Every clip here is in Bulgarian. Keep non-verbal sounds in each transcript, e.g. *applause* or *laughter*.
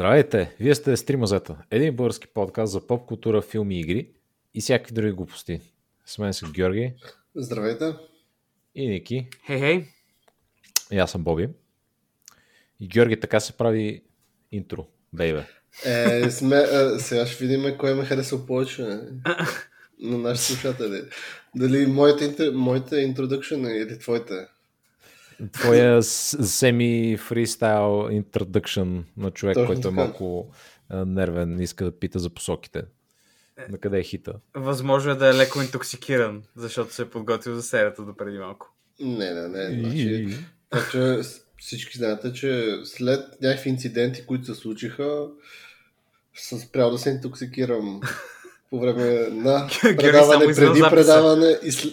Здравейте! Вие сте Стримазета, един български подкаст за поп култура, филми и игри и всякакви други глупости. С мен са Георги Здравейте! и Ники. Хей, хей! И аз съм Боби. И Георги така се прави интро, бейбе. Е, сме, е, сега ще видим кой ме харесва повече *laughs* на нашите слушатели. Дали моите, моите introduction или твоите? Твоя семи фристайл introduction на човек, Точно който е малко нервен, иска да пита за посоките. На къде е хита? Възможно е да е леко интоксикиран, защото се е подготвил за серията до преди малко. Не, не, не. Значи, така че всички знаете, че след някакви инциденти, които се случиха, съм спрял да се интоксикирам по време на предаване, преди предаване и след...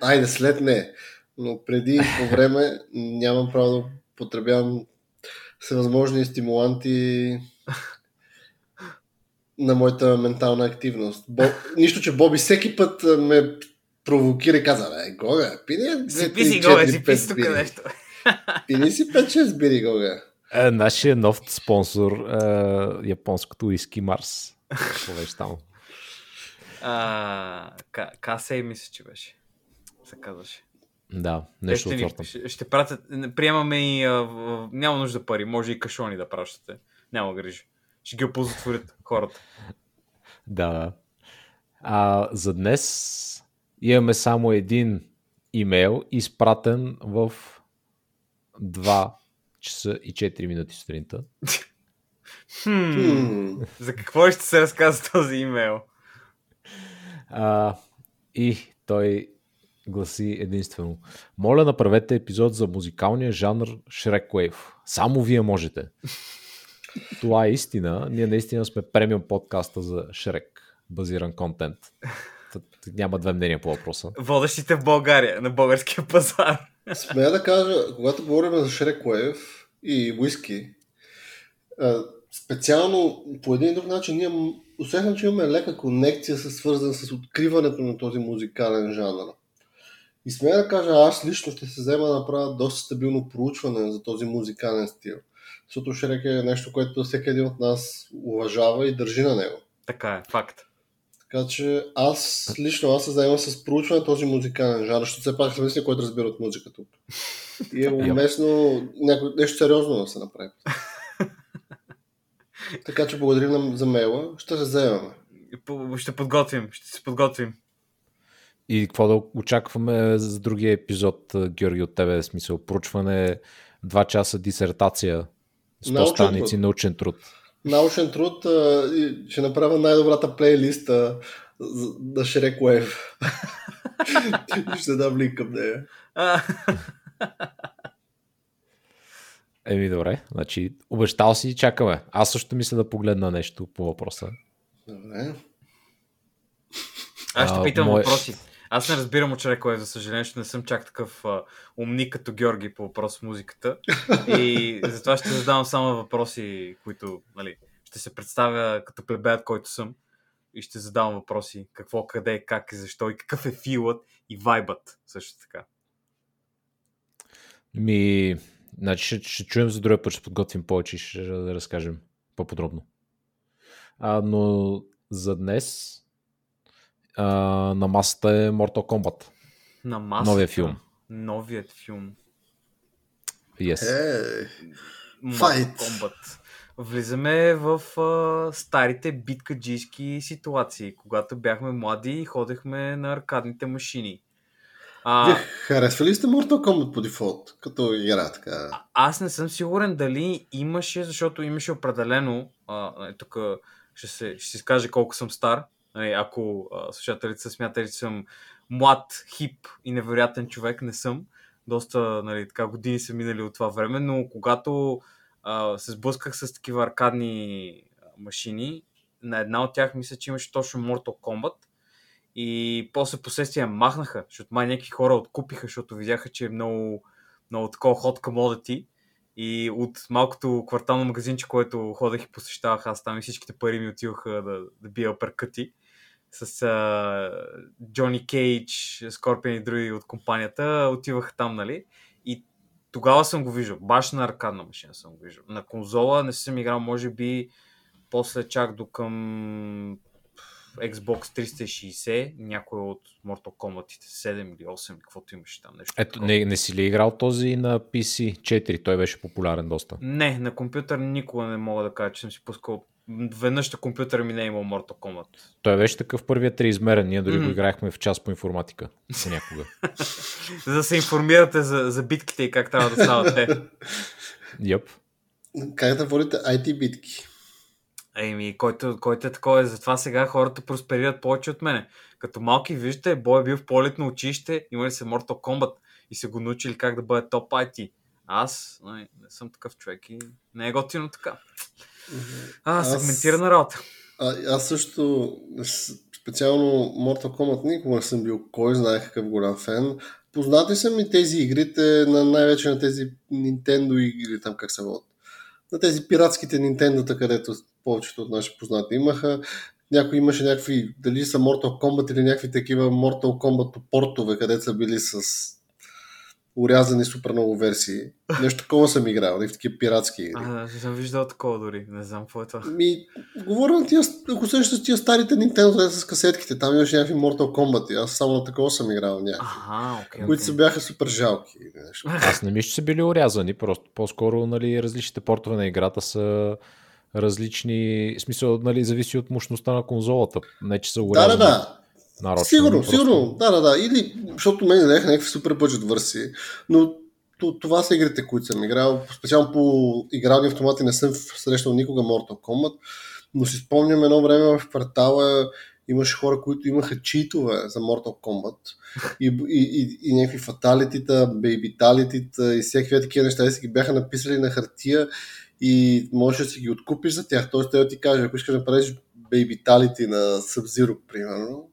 Айде, след не. Но преди и по време нямам право да потребявам всевъзможни стимуланти на моята ментална активност. Бо... Нищо, че Боби всеки път а, ме провокира и каза, бе, Гога, пини Си пи си го, бе, си тук нещо. *laughs* Пини си 5-6 бири, Гога. Е, нашия нов спонсор е японското уиски Марс. Беше там? А, Ка- Касей мисля, че беше. Се казваше. Да, нещо ще, от ще, ще пратят, приемаме и а, няма нужда пари, може и кашони да пращате. Няма грижа. Ще ги опозотворят *laughs* хората. Да, да. А, за днес имаме само един имейл, изпратен в 2 часа и 4 минути сутринта. *laughs* Хм. за какво ще се разказва този имейл? А, и той гласи единствено. Моля, направете епизод за музикалния жанр Shrek Wave. Само вие можете. Това е истина. Ние наистина сме премиум подкаста за Shrek, базиран контент. Няма две мнения по въпроса. Водещите в България, на българския пазар. Смея да кажа, когато говорим за Wave и а, специално по един друг начин ние усещам, че имаме лека конекция, с, свързана с откриването на този музикален жанр. И смея да кажа, аз лично ще се взема да направя доста стабилно проучване за този музикален стил. Защото Шрек е нещо, което всеки един от нас уважава и държи на него. Така е, факт. Така че аз лично аз се заемам с проучване на този музикален жанр, защото все пак съм мисля, който разбира от музика тук. И е *laughs* уместно няко... нещо сериозно да се направи. *laughs* така че благодарим за мейла. Ще се заемаме. Ще подготвим, ще се подготвим. И какво да очакваме за другия епизод, а, Георги, от тебе? Смисъл, проучване, 2 часа дисертация, 100 Научен страници труд. научен труд. Научен труд а, и ще направя най-добрата плейлиста на Shrek Wave. И ще дам линк към нея. А, Еми, добре. Значи, обещал си, чакаме. Аз също мисля да погледна нещо по въпроса. Добре. Аз ще А, питам мое- въпроси. Аз не разбирам от човек, е, за съжаление, ще не съм чак такъв а, умник като Георги по въпрос музиката. И *laughs* затова ще задавам само въпроси, които, нали, ще се представя като плебеят, който съм. И ще задавам въпроси какво, къде, как и защо и какъв е филът и вайбът също така. Ми, значи ще, ще чуем за другия път, ще подготвим повече и ще разкажем по-подробно. А, но за днес а, на масата е Mortal Kombat. На масата. Новия филм. Новият филм. Yes. Е, Mortal Fight. Kombat. Влизаме в а, старите биткаджийски ситуации, когато бяхме млади и ходехме на аркадните машини. Вие А, харесва ли сте Mortal Kombat по дефолт? Като игра така? аз не съм сигурен дали имаше, защото имаше определено, а, нали, тук ще се, ще си скаже колко съм стар, нали, ако а, слушателите са смятали, че съм млад, хип и невероятен човек, не съм. Доста нали, така, години са минали от това време, но когато а, се сблъсках с такива аркадни машини, на една от тях мисля, че имаше точно Mortal Kombat и после последствия махнаха, защото май някакви хора откупиха, защото видяха, че е много, много такова hot commodity и от малкото квартално магазинче, което ходех и посещавах, аз там и всичките пари ми отиваха да, да бия перкъти с а, Джони Кейдж, Скорпион и други от компанията, отиваха там, нали? И тогава съм го виждал. Баш на аркадна машина съм го виждал. На конзола не съм играл, може би, после чак до към Xbox 360, някой от Mortal Kombat 7 или 8, каквото имаше там нещо. Ето, не, не си ли играл този на PC 4? Той беше популярен доста. Не, на компютър никога не мога да кажа, че съм си пускал веднъж на компютъра ми не е имал Mortal Kombat. Той беше такъв първият триизмерен. Ние дори mm-hmm. го играхме в час по информатика. Някога. *laughs* за да се информирате за, за битките и как трябва да стават те. Йоп. Как да водите IT битки? Еми, който, който е такова, затова сега хората просперират повече от мене. Като малки, виждате, Бой е бил в полет на училище, имали се Mortal Kombat и се го научили как да бъде топ IT. Аз не, не съм такъв човек и не е готино така. А, сегментирана аз, работа. А, аз също, специално Mortal Kombat никога не съм бил кой знае какъв голям фен. Познати са ми тези игрите, на най-вече на тези Nintendo игри, там как се водят. На тези пиратските Nintendo, където повечето от наши познати имаха. Някой имаше някакви, дали са Mortal Kombat или някакви такива Mortal Kombat портове, където са били с урязани супер много версии. Нещо такова съм играл, и в такива пиратски игри. А, не съм виждал такова дори, не знам какво е това. Ми, говоря на тия, ако с тия старите Nintendo с касетките, там имаше някакви Mortal Kombat, аз само на такова съм играл някакви, ага, okay, които okay. са бяха супер жалки. Нещо. Аз не мисля, че са били урязани, просто по-скоро нали, различните портове на играта са различни, в смисъл, нали, зависи от мощността на конзолата, не че са урязани. Да, да, да. Нарочно, сигурно, просто... сигурно. Да, да, да. Или, защото мен не някакви супер бъджет върси, но това са игрите, които съм играл. Специално по игрални автомати не съм срещал никога Mortal Kombat, но си спомням едно време в квартала имаше хора, които имаха читове за Mortal Kombat и, и, и, и някакви фаталитита, бейбиталитита и всякакви такива неща и си ги бяха написали на хартия и можеш да си ги откупиш за тях. Тоест, той ти каже, ако искаш да правиш бейбиталити на Sub-Zero, примерно,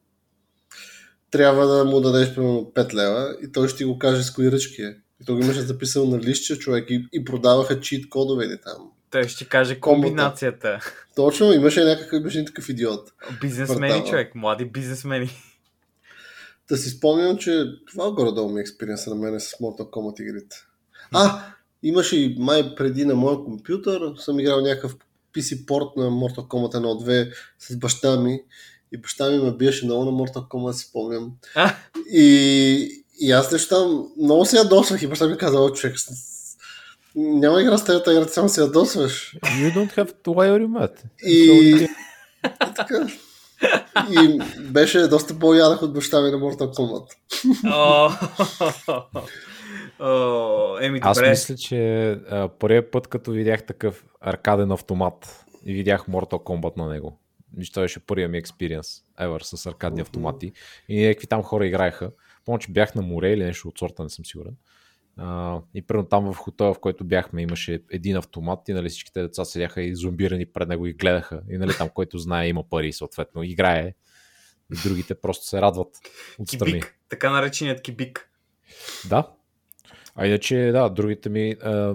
трябва да му дадеш примерно 5 лева и той ще ти го каже с кои ръчки е. И той го имаше записано на листче човек и, и продаваха чит кодове или там. Той ще ти каже комбинацията. Точно, имаше някакъв, имаше такъв идиот. Бизнесмени, човек, млади бизнесмени. Да си спомням, че това горе-долу ми е експириенса на мен с Mortal Kombat игрите. А, имаше и май преди на моя компютър, съм играл някакъв PC порт на Mortal Kombat 1-2 с баща ми и баща ми ме биеше много на Mortal Kombat, си спомням. А? И, и аз нещо там много се ядосвах и баща ми каза, о, човек, няма игра с тази игра, само се ядосваш. You don't have to wire your mat. И, и *laughs* така. И беше доста по-ядах от баща ми на Mortal Kombat. О, *laughs* еми, Аз добре. мисля, че а, първият път, като видях такъв аркаден автомат и видях Mortal Kombat на него, това беше първият ми експириенс ever с аркадни автомати и някакви там хора играеха. Помня, че бях на море или нещо от сорта, не съм сигурен. Uh, и примерно там в хотела, в който бяхме, имаше един автомат и нали, всичките деца седяха и зомбирани пред него и гледаха. И нали, там, който знае, има пари, съответно, играе. И другите просто се радват отстрани. Кибик, така нареченият кибик. Да. А иначе, да, другите ми... А,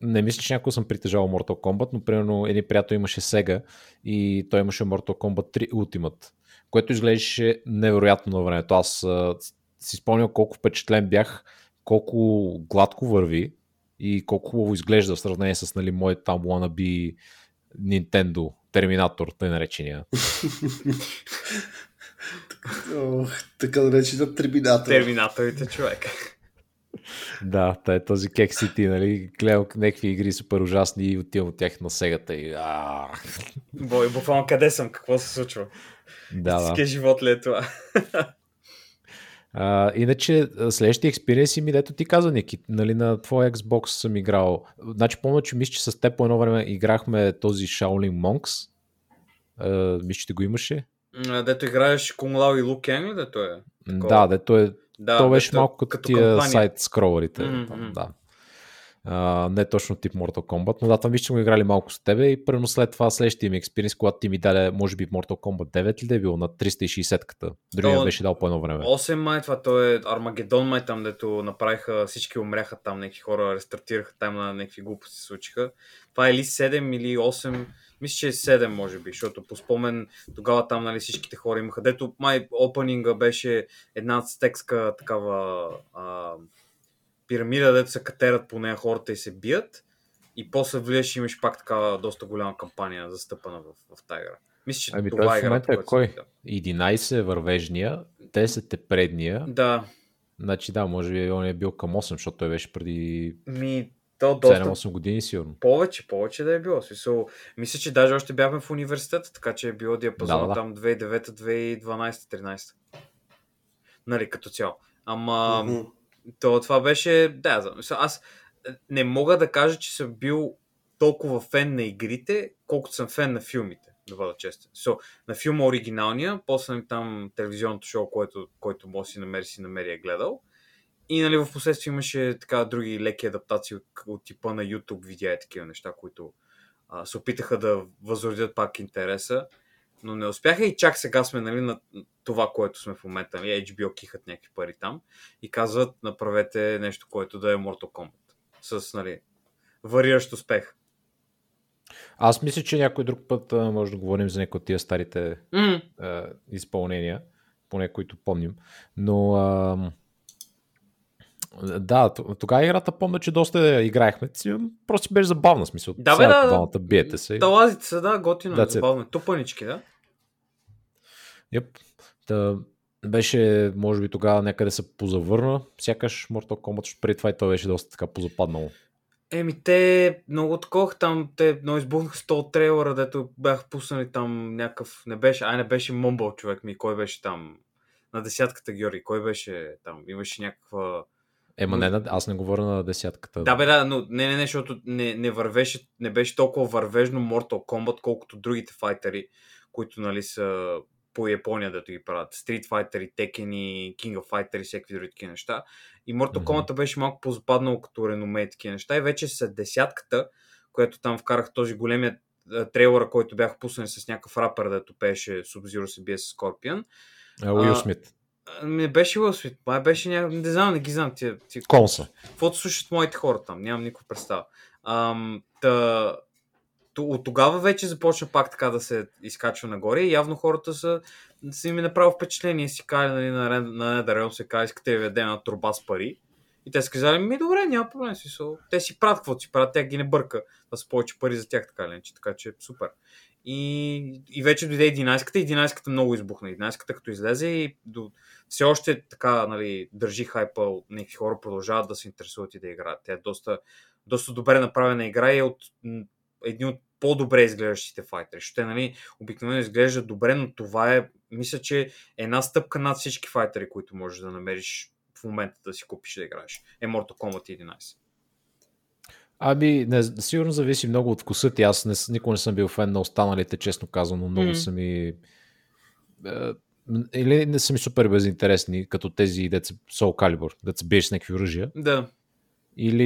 не мисля, че някой съм притежавал Mortal Kombat, но примерно един приятел имаше Sega и той имаше Mortal Kombat 3 Ultimate, което изглеждаше невероятно на времето. Аз а, си спомням колко впечатлен бях, колко гладко върви и колко хубаво изглежда в сравнение с нали, моят там wannabe Nintendo Терминатор, тъй наречения. *laughs* Така наречена Терминатор. Терминаторите, човек. Да, е този Кек Сити, нали, гледам някакви игри супер ужасни и отивам от тях на сегата и. Бой, буквално къде съм? Какво се случва? Да, да. Истинския живот ли е това? А, иначе, следващия експириенс ми, дето ти каза, Ники, нали, на твоя Xbox съм играл. Значи, помня, че мисля, че с теб по едно време играхме този Shaolin Monks. А, мисля, че го имаше. Дето играеш Кунг Лао и Лу Кенг дето е? Такова. Да, дето е да, то беше малко като, като тия сайт там, мгм. да. А, не точно тип Mortal Kombat, но да, там виж, че го играли малко с тебе и първо след това следващия ми експириенс, когато ти ми даде, може би Mortal Kombat 9 ли да е било на 360-ката. Дори ми беше дал по едно време. 8 май това, то е Армагедон май там, дето направиха, всички умряха там, някакви хора рестартираха там на някакви глупости се случиха. Това е или 7 или 8, мисля, че е 7 може би, защото по спомен тогава там нали, всичките хора имаха. Дето май опенинга беше една ацтекска такава а, пирамида, дето се катерат по нея хората и се бият. И после влияш и имаш пак такава доста голяма кампания застъпана в, в тази игра. Мисля, че Ами това е момента е играта, кой? която 11 е вървежния, 10 е предния. Да, Значи да, може би он е бил към 8, защото той беше преди ми, то доста 7-8 години сигурно. повече, повече да е било. Смисъл, мисля, че даже още бяхме в университета, така че е било диапазон Да, да, там 2009-2012-13. Нали, като цяло. Ама, то, това беше, да, аз не мога да кажа, че съм бил толкова фен на игрите, колкото съм фен на филмите, да бъда честен. So, на филма оригиналния, после там телевизионното шоу, което, който може си намери, си намери е гледал. И нали, в последствие имаше така други леки адаптации от, от типа на YouTube видеа и такива неща, които а, се опитаха да възродят пак интереса, но не успяха и чак сега сме нали, на това, което сме в момента. Нали, HBO кихат някакви пари там и казват направете нещо, което да е Mortal Kombat. С нали, вариращ успех. Аз мисля, че някой друг път а, може да говорим за някои от тия старите М, а, изпълнения, поне които помним. Но а, да, тогава играта помня, че доста играехме. Просто беше забавна смисъл. Да, бе, да. Двамата биете се. Да, лазите се, да, готино, That's е, забавно. е. Тупанички, да. Yep. Та, беше, може би тогава някъде се позавърна, сякаш Mortal Kombat, преди това и той беше доста така позападнало. Еми, те много такова там, те много избухнаха с този трейлера, дето бях пуснали там някакъв, не беше, ай не беше Мумбъл човек ми, кой беше там на десятката Георги, кой беше там, имаше някаква... Ема не, на- аз не говоря на десятката. Да бе, да, но не, не, не, защото не, не вървеше, не беше толкова вървежно Mortal Kombat, колкото другите файтери, които нали са по Япония, дето ги правят. Street Fighter, Tekken и King of Fighter и всеки други такива неща. И Mortal. Kombat беше малко позападнал като реноме и такива неща. И вече с десятката, която там вкарах този големия трейлера, който бях пуснали с някакъв рапър, дето пееше Sub-Zero се бие с Scorpion. Уил Смит. Не беше Smith, май беше някакъв, не знам, не ги знам тия, тия Конса. каквото слушат моите хора там, нямам никаква представа. Ам, та, от тогава вече започна пак така да се изкачва нагоре и явно хората са, са им е направил впечатление, си кали нали, на, на Netherrealm, се кали, искате да ви дадем една турба с пари. И те са казали, ми добре, няма проблем. Смисъл. Те си правят каквото си правят, тя ги не бърка да са повече пари за тях, така или иначе, така че супер. И, и вече дойде 11-ката, 11-ката много избухна. 11-ката като излезе и до, все още така нали, държи хайпа, някакви хора продължават да се интересуват и да играят. Тя е доста, доста добре направена игра и е от едни от по-добре изглеждащите файтери. Ще, нали, обикновено изглежда добре, но това е, мисля, че е една стъпка над всички файтери, които можеш да намериш в момента да си купиш да играеш. Е Mortal Kombat 11. Ами, не, сигурно зависи много от вкуса ти. Аз не, никога не съм бил фен на останалите, честно казано. Много Мгм. са ми... е, Или не са ми супер безинтересни, като тези деца Soul Calibur, деца биеш с някакви оръжия. Да. Или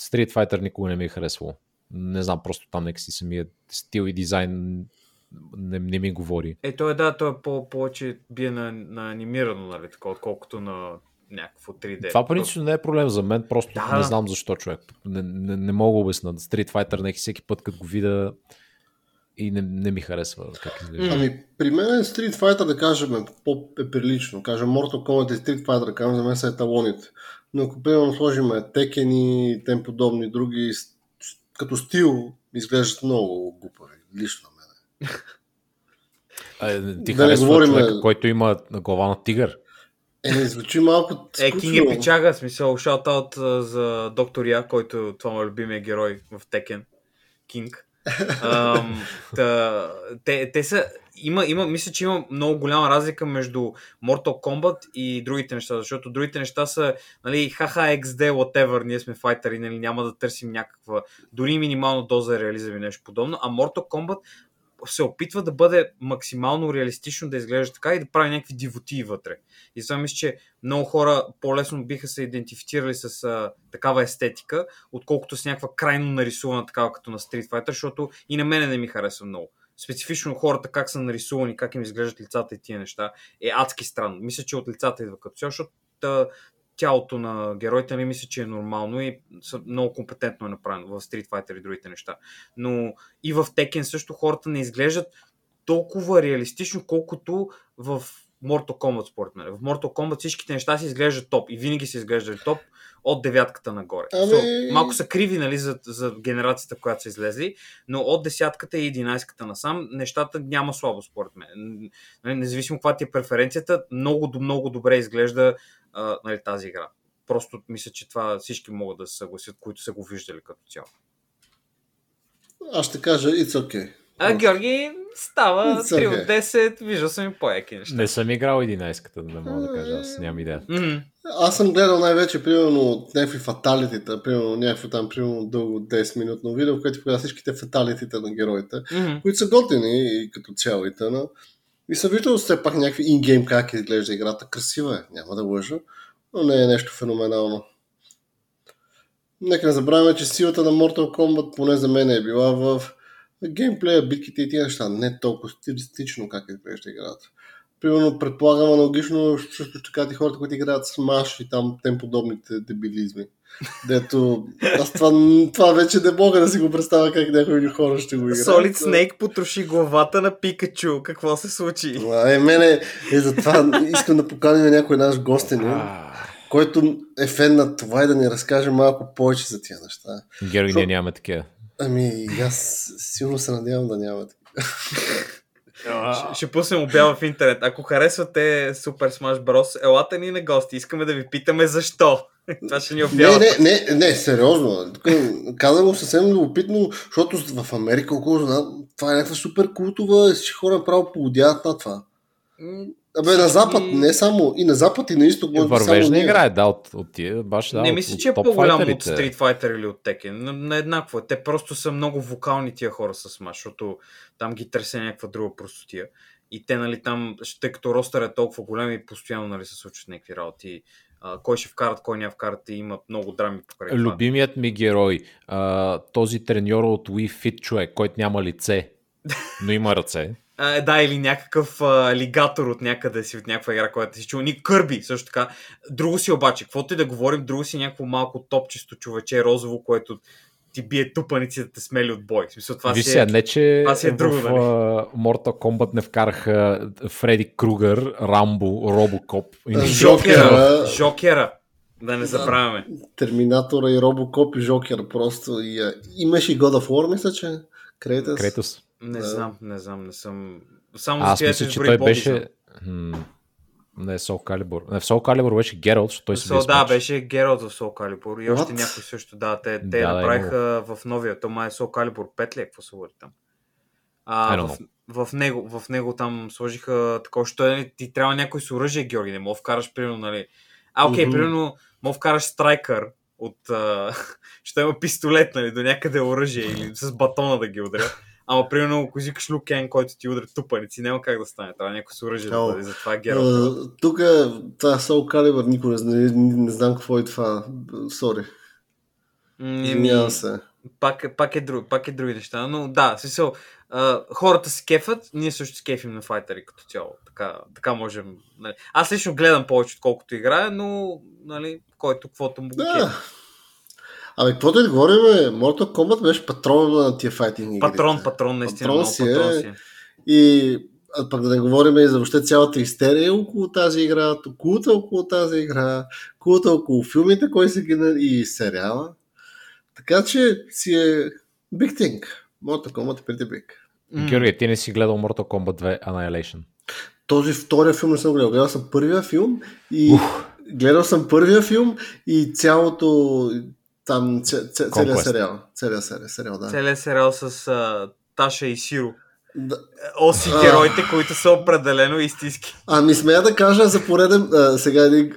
Street Fighter никога не ми е харесвало. Не знам, просто там нека си самия стил и дизайн не, не ми говори. Е, той е, да, той е по- повече бие на, на анимирано, нали, така, отколкото на някакво 3D. Това принципно не е проблем за мен, просто Да, не знам защо човек. Не, не, не мога да обясна. Street Fighter неки всеки път, като го видя и не, не ми харесва как изглежда. Ами, при мен е Street Fighter, да кажем, е по-прилично. Кажем, Mortal Kombat и Street Fighter, да кажем, за мен са еталоните. Но ако примерно сложим Tekken и тем подобни други, като стил изглеждат много глупави, лично на мен. А, ти Да не говорим, човек, който има глава на тигър. Е, не звучи малко Е, скучно. Кинг е пичага, смисъл, шаутаут за доктор Я, който това му е любимия герой в Текен. Кинг. *laughs* Ам, та, те, те са, има, има, мисля, че има много голяма разлика между Mortal Kombat и другите неща, защото другите неща са, нали, хаха XD, whatever, ние сме файтери, нали, няма да търсим някаква, дори минимална доза реализъм и нещо подобно, а Mortal Kombat се опитва да бъде максимално реалистично да изглежда така и да прави някакви дивотии вътре. И това мисля, че много хора по-лесно биха се идентифицирали с а, такава естетика, отколкото с някаква крайно нарисувана такава като на Street Fighter, защото и на мене не ми харесва много. Специфично хората как са нарисувани, как им изглеждат лицата и тия неща е адски странно. Мисля, че от лицата идва като цяло, защото тялото на героите не мисля, че е нормално и много компетентно е направено в Street Fighter и другите неща. Но и в Tekken също хората не изглеждат толкова реалистично, колкото в Mortal Kombat, според мен. В Mortal Kombat всичките неща си изглеждат топ и винаги си изглеждали топ от девятката нагоре. Ами- So, малко са криви нали, за, за генерацията, която са излезли, но от десятката и единайстката насам нещата няма слабо според мен. Нали, независимо каква ти е преференцията, много, много добре изглежда а, нали, тази игра. Просто мисля, че това всички могат да се съгласят, които са го виждали като цяло. Аз ще кажа, it's okay. А, Георги, става It's 3 okay. от 10, виждал съм и по-яки неща. Не съм играл 11-ката, да мога да кажа. Аз нямам идея. Мгм. Аз съм гледал най-вече, примерно, от някакви фаталитита, примерно някакво там, примерно дълго 10-минутно видео, в което показва всичките фаталитита на героите, Мгм. които са готини и като цяло и тъна. И съм виждал все пак някакви ингейм как изглежда играта. Красива е, няма да лъжа, но не е нещо феноменално. Нека не забравяме, че силата на Mortal Kombat поне за мен е била в геймплея, битките и тия неща. Не толкова стилистично как изглежда играта. Примерно, предполагам аналогично също кажат и хората, които играят Smash и там тем подобните дебилизми. Дето, аз това, това вече не мога да си го представя как някои хора ще го играят. Solid Snake потроши главата на Пикачу. Какво се случи? А, е, мене, е, затова искам да поканим някой наш гостен, който е фен на това и да ни разкаже малко повече за тия неща. Георги, Шо- ние нямаме такива. Ами, аз силно се надявам да няма такива. Ще, ще пуснем обява в интернет. Ако харесвате Super Smash Bros, елате ни на гости. Искаме да ви питаме защо. *laughs* Това ще ни Не, обява. не, не, не, сериозно. Тук Казвам го съвсем любопитно, защото в Америка, около знам, това е някаква супер култова, всички хора направо поудяват на това. Абе, на запад, не само, и на запад, и на изток. Вървежна игра е, да, от, от тия, баш да, не мисля, че е по-голям от. Street Fighter или от Tekken. На, на еднакво е. Те просто са много вокални тия хора с Smash, защото там ги търся някаква друга простотия. И те, нали, там, тъй като ростър е толкова голям и постоянно, нали, се случват някакви работи. А, кой ще вкарат, кой няма вкарат и има много драми покрай. Любимият ми герой, а, този треньор от Wii Fit човек, който няма лице, но има ръце. *laughs* А, да, или някакъв а, алигатор от някъде си, от някаква игра, която си чул. Ни Кърби, също така. Друго си обаче, каквото и да говорим, друго си някакво малко топчесто човече, розово, което ти бие тупаници да те смели от бой. В смисъл, това Виж си е... не че това си е друго, в нали? а, Mortal Kombat не вкараха Фреди Кругър, Рамбо, Робокоп. Жокера, Жокера. Да не забравяме. Терминатора и Робокоп и Жокер просто. И, а, имаше и God of War, мисля, че. Кретес. Кретос. Не Да. знам, не знам, не съм... Само Аз за мисля, че той беше... М, Не, Soul Calibur. Не, в Soul Calibur беше Гералт, защото той се бие Со, с да, беше Гералт в Soul Calibur и още What? някой също. Да, те, те Да, да, направиха в новия. То май е Soul Calibur 5 ли е, какво се води там? А, в, в, него, в него там сложиха такова, що е, ти трябва някой с оръжие, Георги, не мога вкараш, примерно, нали... А, окей, Мгм. примерно, мога вкараш страйкър от... А, *laughs* ще има пистолет, нали, до някъде оръжие или с батона да ги удря. Ама, примерно, ако извикаш Люкен, който ти удря тупаници, няма как да стане. Трябва някой с оръжие да бъде. Затова Гералт. А, Тук това Soul Calibur никой не, не, не знам какво е това. Сори. М, Извинявам се. пак, е- пак, е друг, пак е други неща, но да, смисъл, а, хората се кефат, ние също се кефим на файтери като цяло. Така, така можем. Нали. Аз лично гледам повече, отколкото играя, но нали, който каквото му Да. кефи. Абе, каквото и да говорим, Mortal Kombat беше патрон на тия файтинг игрите. Патрон, патрон, наистина, Патрон много си е. патрон си. е. И а пък да не говорим и за въобще цялата истерия около тази игра, култа около тази игра, култа около филмите, кой се ги и сериала. Така че си е big thing. Mortal Kombat е pretty big. М. Георги, ти не си гледал Mortal Kombat 2 Annihilation. Този втория филм не съм гледал. Гледал съм първия филм и гледал съм първия филм и цялото там ц- ц- целият сериал. Целият сериал, сериал да. Целият сериал с а, Таша и Сиро. да. Оси А. героите, които са определено истински. Ами смея да кажа за пореден... А, сега, един-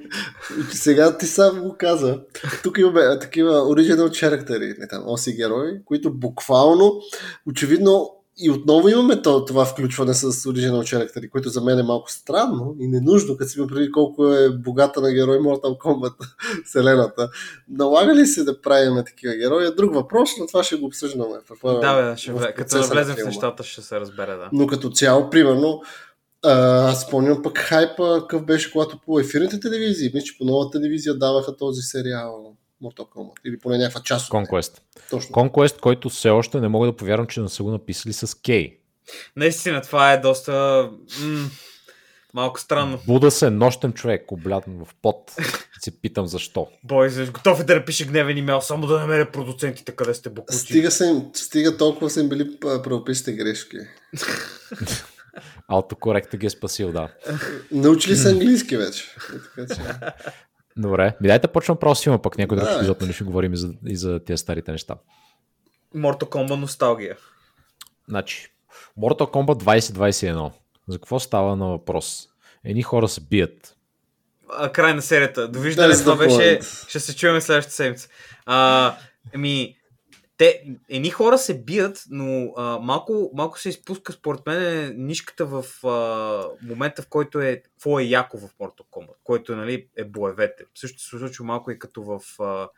сега ти сам го каза. Тук имаме а, такива original characters, не там, оси герои, които буквално, очевидно, и отново имаме то, това включване с original characters, което за мен е малко странно и ненужно, като си има преди колко е богата на герой Mortal Kombat *laughs* вселената. Налага ли се да правим такива герои? Е друг въпрос, но това ще го обсъждаме. в- да, бе, ще, в като навлезем в нещата, ще се разбере, да. Но като цяло, примерно, аз спомням пък хайпа, какъв беше, когато по ефирните телевизии, мисля, че по нова телевизия даваха този сериал Mortal Kombat. Или поне някаква част от. Conquest. Точно. Conquest, който все още не мога да повярвам, че не са го написали с Кей. Наистина, това е доста... М- Малко странно. Буда се нощен човек, облятен в пот. Се питам защо. Бой, готов е да напише гневен имейл, само да намеря продуцентите къде сте букучи. Стига, им, стига толкова са им били а, правописите грешки. Автокоректа ги е спасил, да. Научили са английски вече. Така че... *laughs* Добре, ми дайте почвам просто филма, пък някой друг Давай. епизод, нали ще говорим и за, и за тези старите неща. Mortal Kombat носталгия. Значи, Mortal Kombat 2021. За какво става на въпрос? Едни хора се бият. А, край на серията. Довиждане, това беше... Ще се чуем следващата седмица. А, ами, те, едни хора се бият, но а, малко, малко се изпуска според мен нишката в а, момента, в който е какво е яко в Mortal Kombat, който нали, е боевете. Също се случва малко и като в а,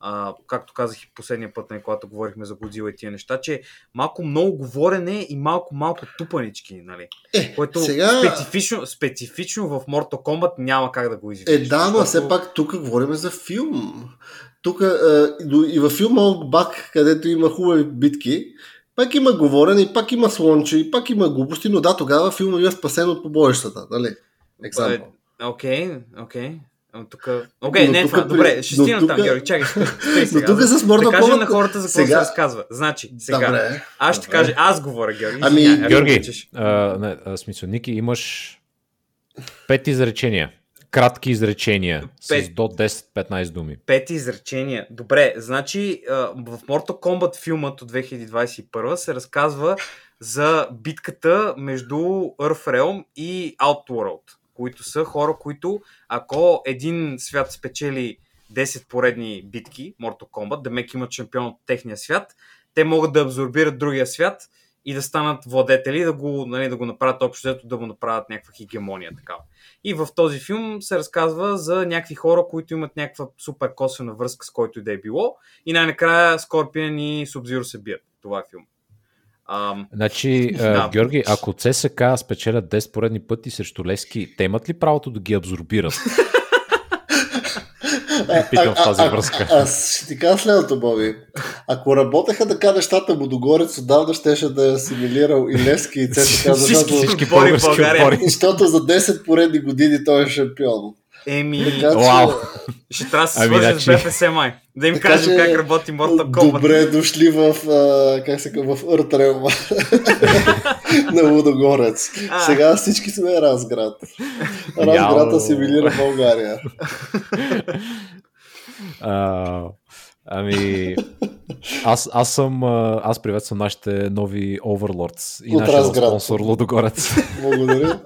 а, както казах и последния път, нали, когато говорихме за Годзила и тия неща, че малко много говорене и малко малко тупанички, нали? Е, Което сега... специфично, специфично в Mortal Kombat няма как да го изведеш. Е, да, но все пак тук говорим за филм. Тук а, и във филма Бак, където има хубави битки, пак има говорене, и пак има слонче, и пак има глупости, но да, тогава филма бива спасен от побоищата, нали? Екзампл. Окей, окей. А, Тук... Окей, Но не е това. при- Добре, ще тук- там, Георги. Чакай, спей, спей Но сега. тук да, с Mortal да кажем на хората за какво сега- се разказва. Значи, сега, Добре. аз ще кажа, аз говоря, Георги. Ами, ако Георги, а, не, а, смисъл, Ники, имаш пет изречения. Кратки изречения Пет. с до 10-15 думи. Пет изречения. Добре, значи в Mortal Kombat филмът от 2021 се разказва за битката между Earthrealm и Outworld, които са хора, които ако един свят спечели 10 поредни битки, Mortal Kombat, да мек имат шампион от техния свят, те могат да абсорбират другия свят и да станат владетели, да го, нали, да го направят общо, взето, да му направят някаква хегемония. Такава. И в този филм се разказва за някакви хора, които имат някаква супер косвена връзка с който и да е било. И най-накрая Скорпион и Субзиро се бият. Това е филм. Ам, Значи, Да. Георги, ако ЦСК спечелят 10 поредни пъти срещу Лески, те имат ли правото да ги абсорбират? *laughs* Питам в тази връзка. Аз ще ти кажа следното, Боби. Ако работеха така нещата, Будогорец отдавна щеше да е асимилирал и Левски и ЦСКА, Всички- защото, Всички отбори в български защото за 10 поредни години той е шампион. Еми, Така Вау. ще трябва да се Ами, свържем значи- с BFS май. Да им Така кажем че, как работи Mortal Kombat. добре дошли в, а, как се казва, вЪртрел *laughs* на Лудогорец. А. Сега всички сме Разград. Разград асимилира България. А, ами, аз, аз съм, аз приветствам нашите нови Overlords и От нашия Разград. спонсор Лудогорец. Благодаря.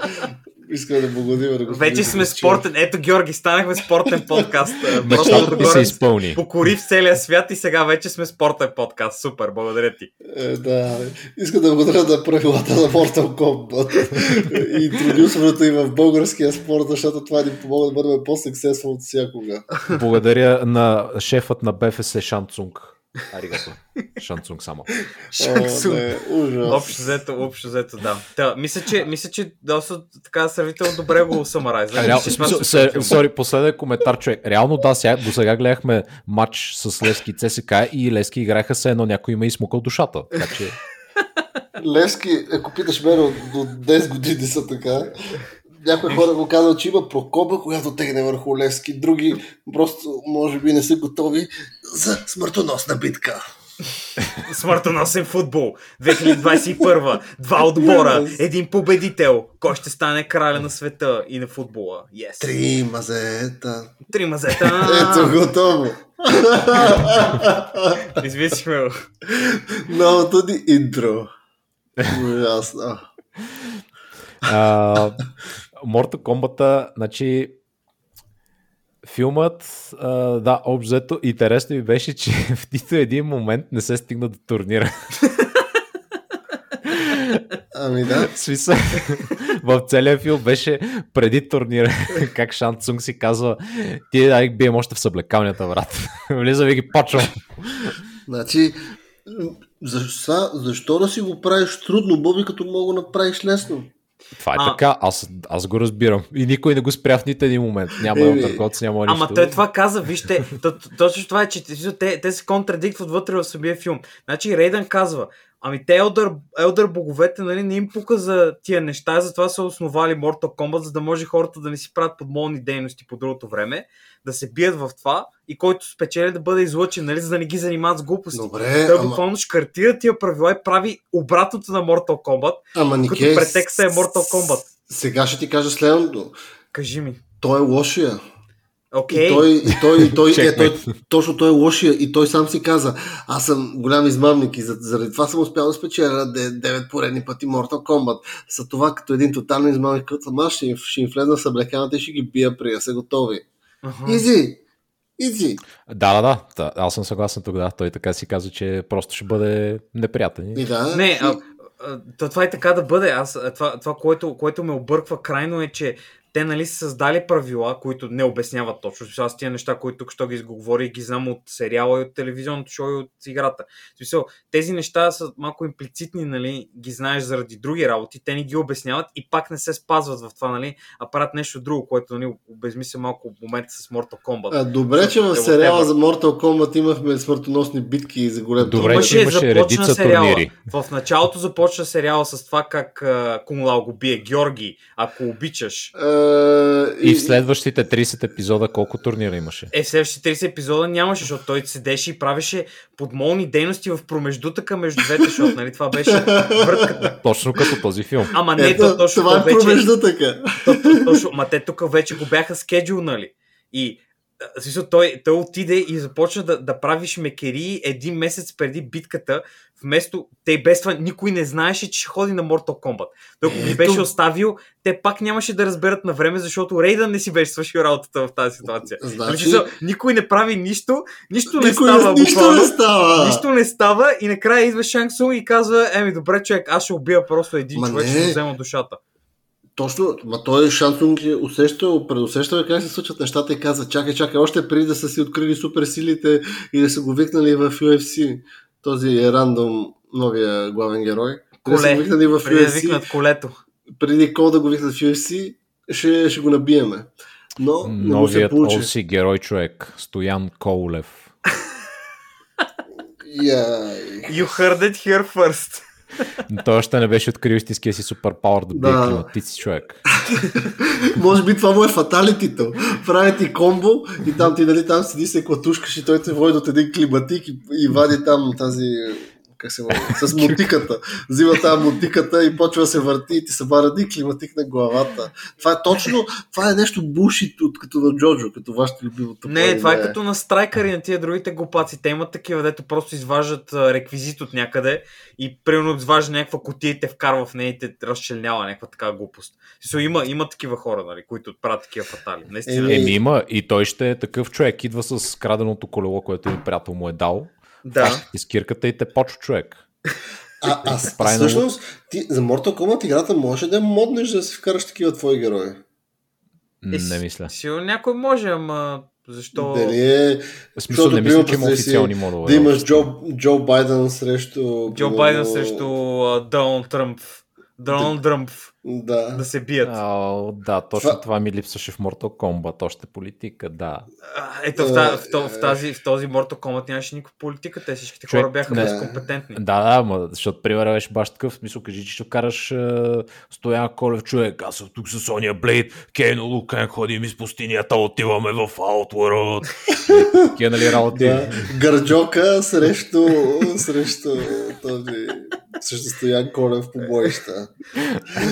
Искам да благодаря на господин Вече сме спортен. Ето, Георги, станахме спортен подкаст. *laughs* Просто ми се изпълни. покори в целия свят и сега вече сме спортен подкаст. Супер, благодаря ти. Е, да. Искам да благодаря на правилата на Mortal Kombat и интродюсването и в българския спорт, защото това ни помогна да бъдем по-сексесфул от всякога. Благодаря на шефът на БФС Шанцунг. Аригато. Шанцунг само. Ужас. Общо взето, общо взето, да. Та, мисля, че, мисля, че доста така сравнително добре го самарайз. А, реал, смисъл, се, сори, последен коментар, човек. Реално да, сега, до сега гледахме матч с Лески и ЦСК и Лески играха се едно някой има измукал душата. Така че, Левски, ако питаш мен от до 10 години са така, някои хора го казват, че има прокоба, която тегне върху Левски, други просто може би не са готови за смъртоносна битка. Смъртоносен футбол. 2021. Два отбора. Един победител. Кой ще стане краля на света и на футбола? Yes. Три мазета. Три мазета. Ето, готово. Извисихме го. Новото ни интро. Ужасно. Mortal Kombat, значи, филмът, а, да, общо взето, интересно ми беше, че *laughs* в нито един момент не се стигна до турнира. Ами да. Смисъл, в целия филм беше преди турнира, как Шан Цунг си казва, ти дай бием още в съблекалнята, брат. Влизам и ги почвам. Значи, защо, защо да си го правиш трудно, Боби, като мога да направиш лесно? Това е А. така, аз, аз го разбирам. И никой не го спря в нито един момент. Няма Еми. търговец, няма нищо. Ама той това каза, вижте, точно това е, че те, те се контрадиктват вътре в самия филм. Значи Рейдън казва, Ами те Елдър, Елдър боговете нали, не им пука за тия неща, затова са основали Mortal Kombat, за да може хората да не си правят подмолни дейности по другото време, да се бият в това и който спечели да бъде излъчен, нали, за да не ги занимават с глупости. Добре, Той ама, буквално шкартира тия правила и прави обратното на Mortal Kombat, ама като Никей, претекста е Mortal Kombat. Сега ще ти кажа следното. Кажи ми. Той е лошия. Окей. И той, и той, и той, е, той, точно той е лошия и той сам си каза, аз съм голям измамник и за- заради това съм успял да спечеля 9 поредни пъти Mortal Kombat. За това като един тотален измамник, като съм аз, ще, им- ще им влезна в съблеканата и ще ги бия при да са готови. Изи! Изи! Да, да, да, да. Аз съм съгласен тогава. Той така си каза, че просто ще бъде неприятен. И да. Не, и- а, а, то, това е така да бъде. Аз, а, това, това което, което ме обърква крайно е, че те нали са създали правила, които не обясняват точно. Смисъл, Аз тия неща, които тук що ги изговоря и ги знам от сериала и от телевизионното шоу и от играта. Смисъл, тези неща са малко имплицитни, нали, ги знаеш заради други работи, те не ги обясняват и пак не се спазват в това, нали, а правят нещо друго, което нали, обезмисля малко в момента с Mortal Kombat. А, добре, че в сериала за Mortal Kombat имахме смъртоносни битки за голям Добре, турнир. че имаше редица турнири. В началото започна сериала с това как uh, Кунлау го бие Георги, ако обичаш. А, И в следващите 30 епизода колко турнира имаше? Е, в следващите 30 епизода нямаше, защото той седеше и правеше подмолни дейности в промеждутъка между двете, защото нали, това беше въртката. Точно като този филм. Ама не, Ето, то, точно това е вече... промеждутъка. То, то, точно, ма те тук вече го бяха скеджулнали. И смисъл, той, той отиде и започна да, да прави шмекери един месец преди битката, вместо те без това никой не знаеше, че ще ходи на Mortal Kombat. Той ако ги беше оставил, те пак нямаше да разберат на време, защото Рейдън не си беше свършил работата в тази ситуация. Значи, Значи... Никой не прави нищо, нищо не никой става нищо буквално. не става. Нищо не става и накрая идва Шанг Сунг и казва, еми добре човек, аз ще убия просто един Ма човек, не. ще му взема душата. Точно, ма той Шансунг е усещал, предусещал как се случват нещата и каза, чакай, чакай, още преди да са си открили суперсилите и да са го викнали в UFC, този е рандом новия главен герой. Да Коле. в Преди да UFC, викнат колето. преди Кол да го викнат в UFC, ще, ще го набиеме. Но не му се Новият. OC герой човек, Стоян Коулев. *laughs* Яй. You heard it here first. Но Той още не беше открил истинския си суперпауър да бие Да. климатици човек. *laughs* Може би това му е фаталитито. Прави ти комбо и там ти нали, там седи се клатушкаш и той те води от един климатик и, и вади там тази как се води, *laughs* с мотиката. Взима тази мотиката и почва да се върти и ти се бара един климатик на главата. Това е точно, това е нещо бушит от като на Джоджо, като вашето любимото. Не, това е племе. като на страйкър и на тия другите глупаци. Те имат такива, дето просто изваждат реквизит от някъде и примерно изважда някаква котия и те вкарва в нея и те разчленява някаква така глупост. So, има, има такива хора, нали, които правят такива фатали. Наистина. Еми, има и той ще е такъв човек. Идва с краденото колело, което един приятел му е дал. Да. И с кирката и те почва човек. А, а, а Прави на всъщност, ти, за Mortal Kombat играта може да моднеш да си вкараш такива твои герои. Е, Не мисля. Сигурно някой може, ама защо... Дали е В смисъл Защото, не мисля, че има официални модове. да имаш Джо, Джо Байден срещу... Джо примерно, Байден срещу а, Доналд Тръмп. Доналд Тръмп Да. да се бият. А, да, точно Това- това... ми липсваше в Mortal Kombat, още политика, да. Ето в, та, в, то- в, тази, в този Mortal Kombat нямаше никаква политика, те всичките Човек, хора бяха не. безкомпетентни. Да, да, ма, защото примерът беше баш такъв, смисъл, кажи, че ще караш е, Стоян Колев човек, аз съм тук с Соня Блейд, Кейно Лукен, ходим из пустинята, отиваме в Outworld. *laughs* Такива, нали, работи. Да. Гърджока срещу, срещу този срещу Стоян Колев по боища.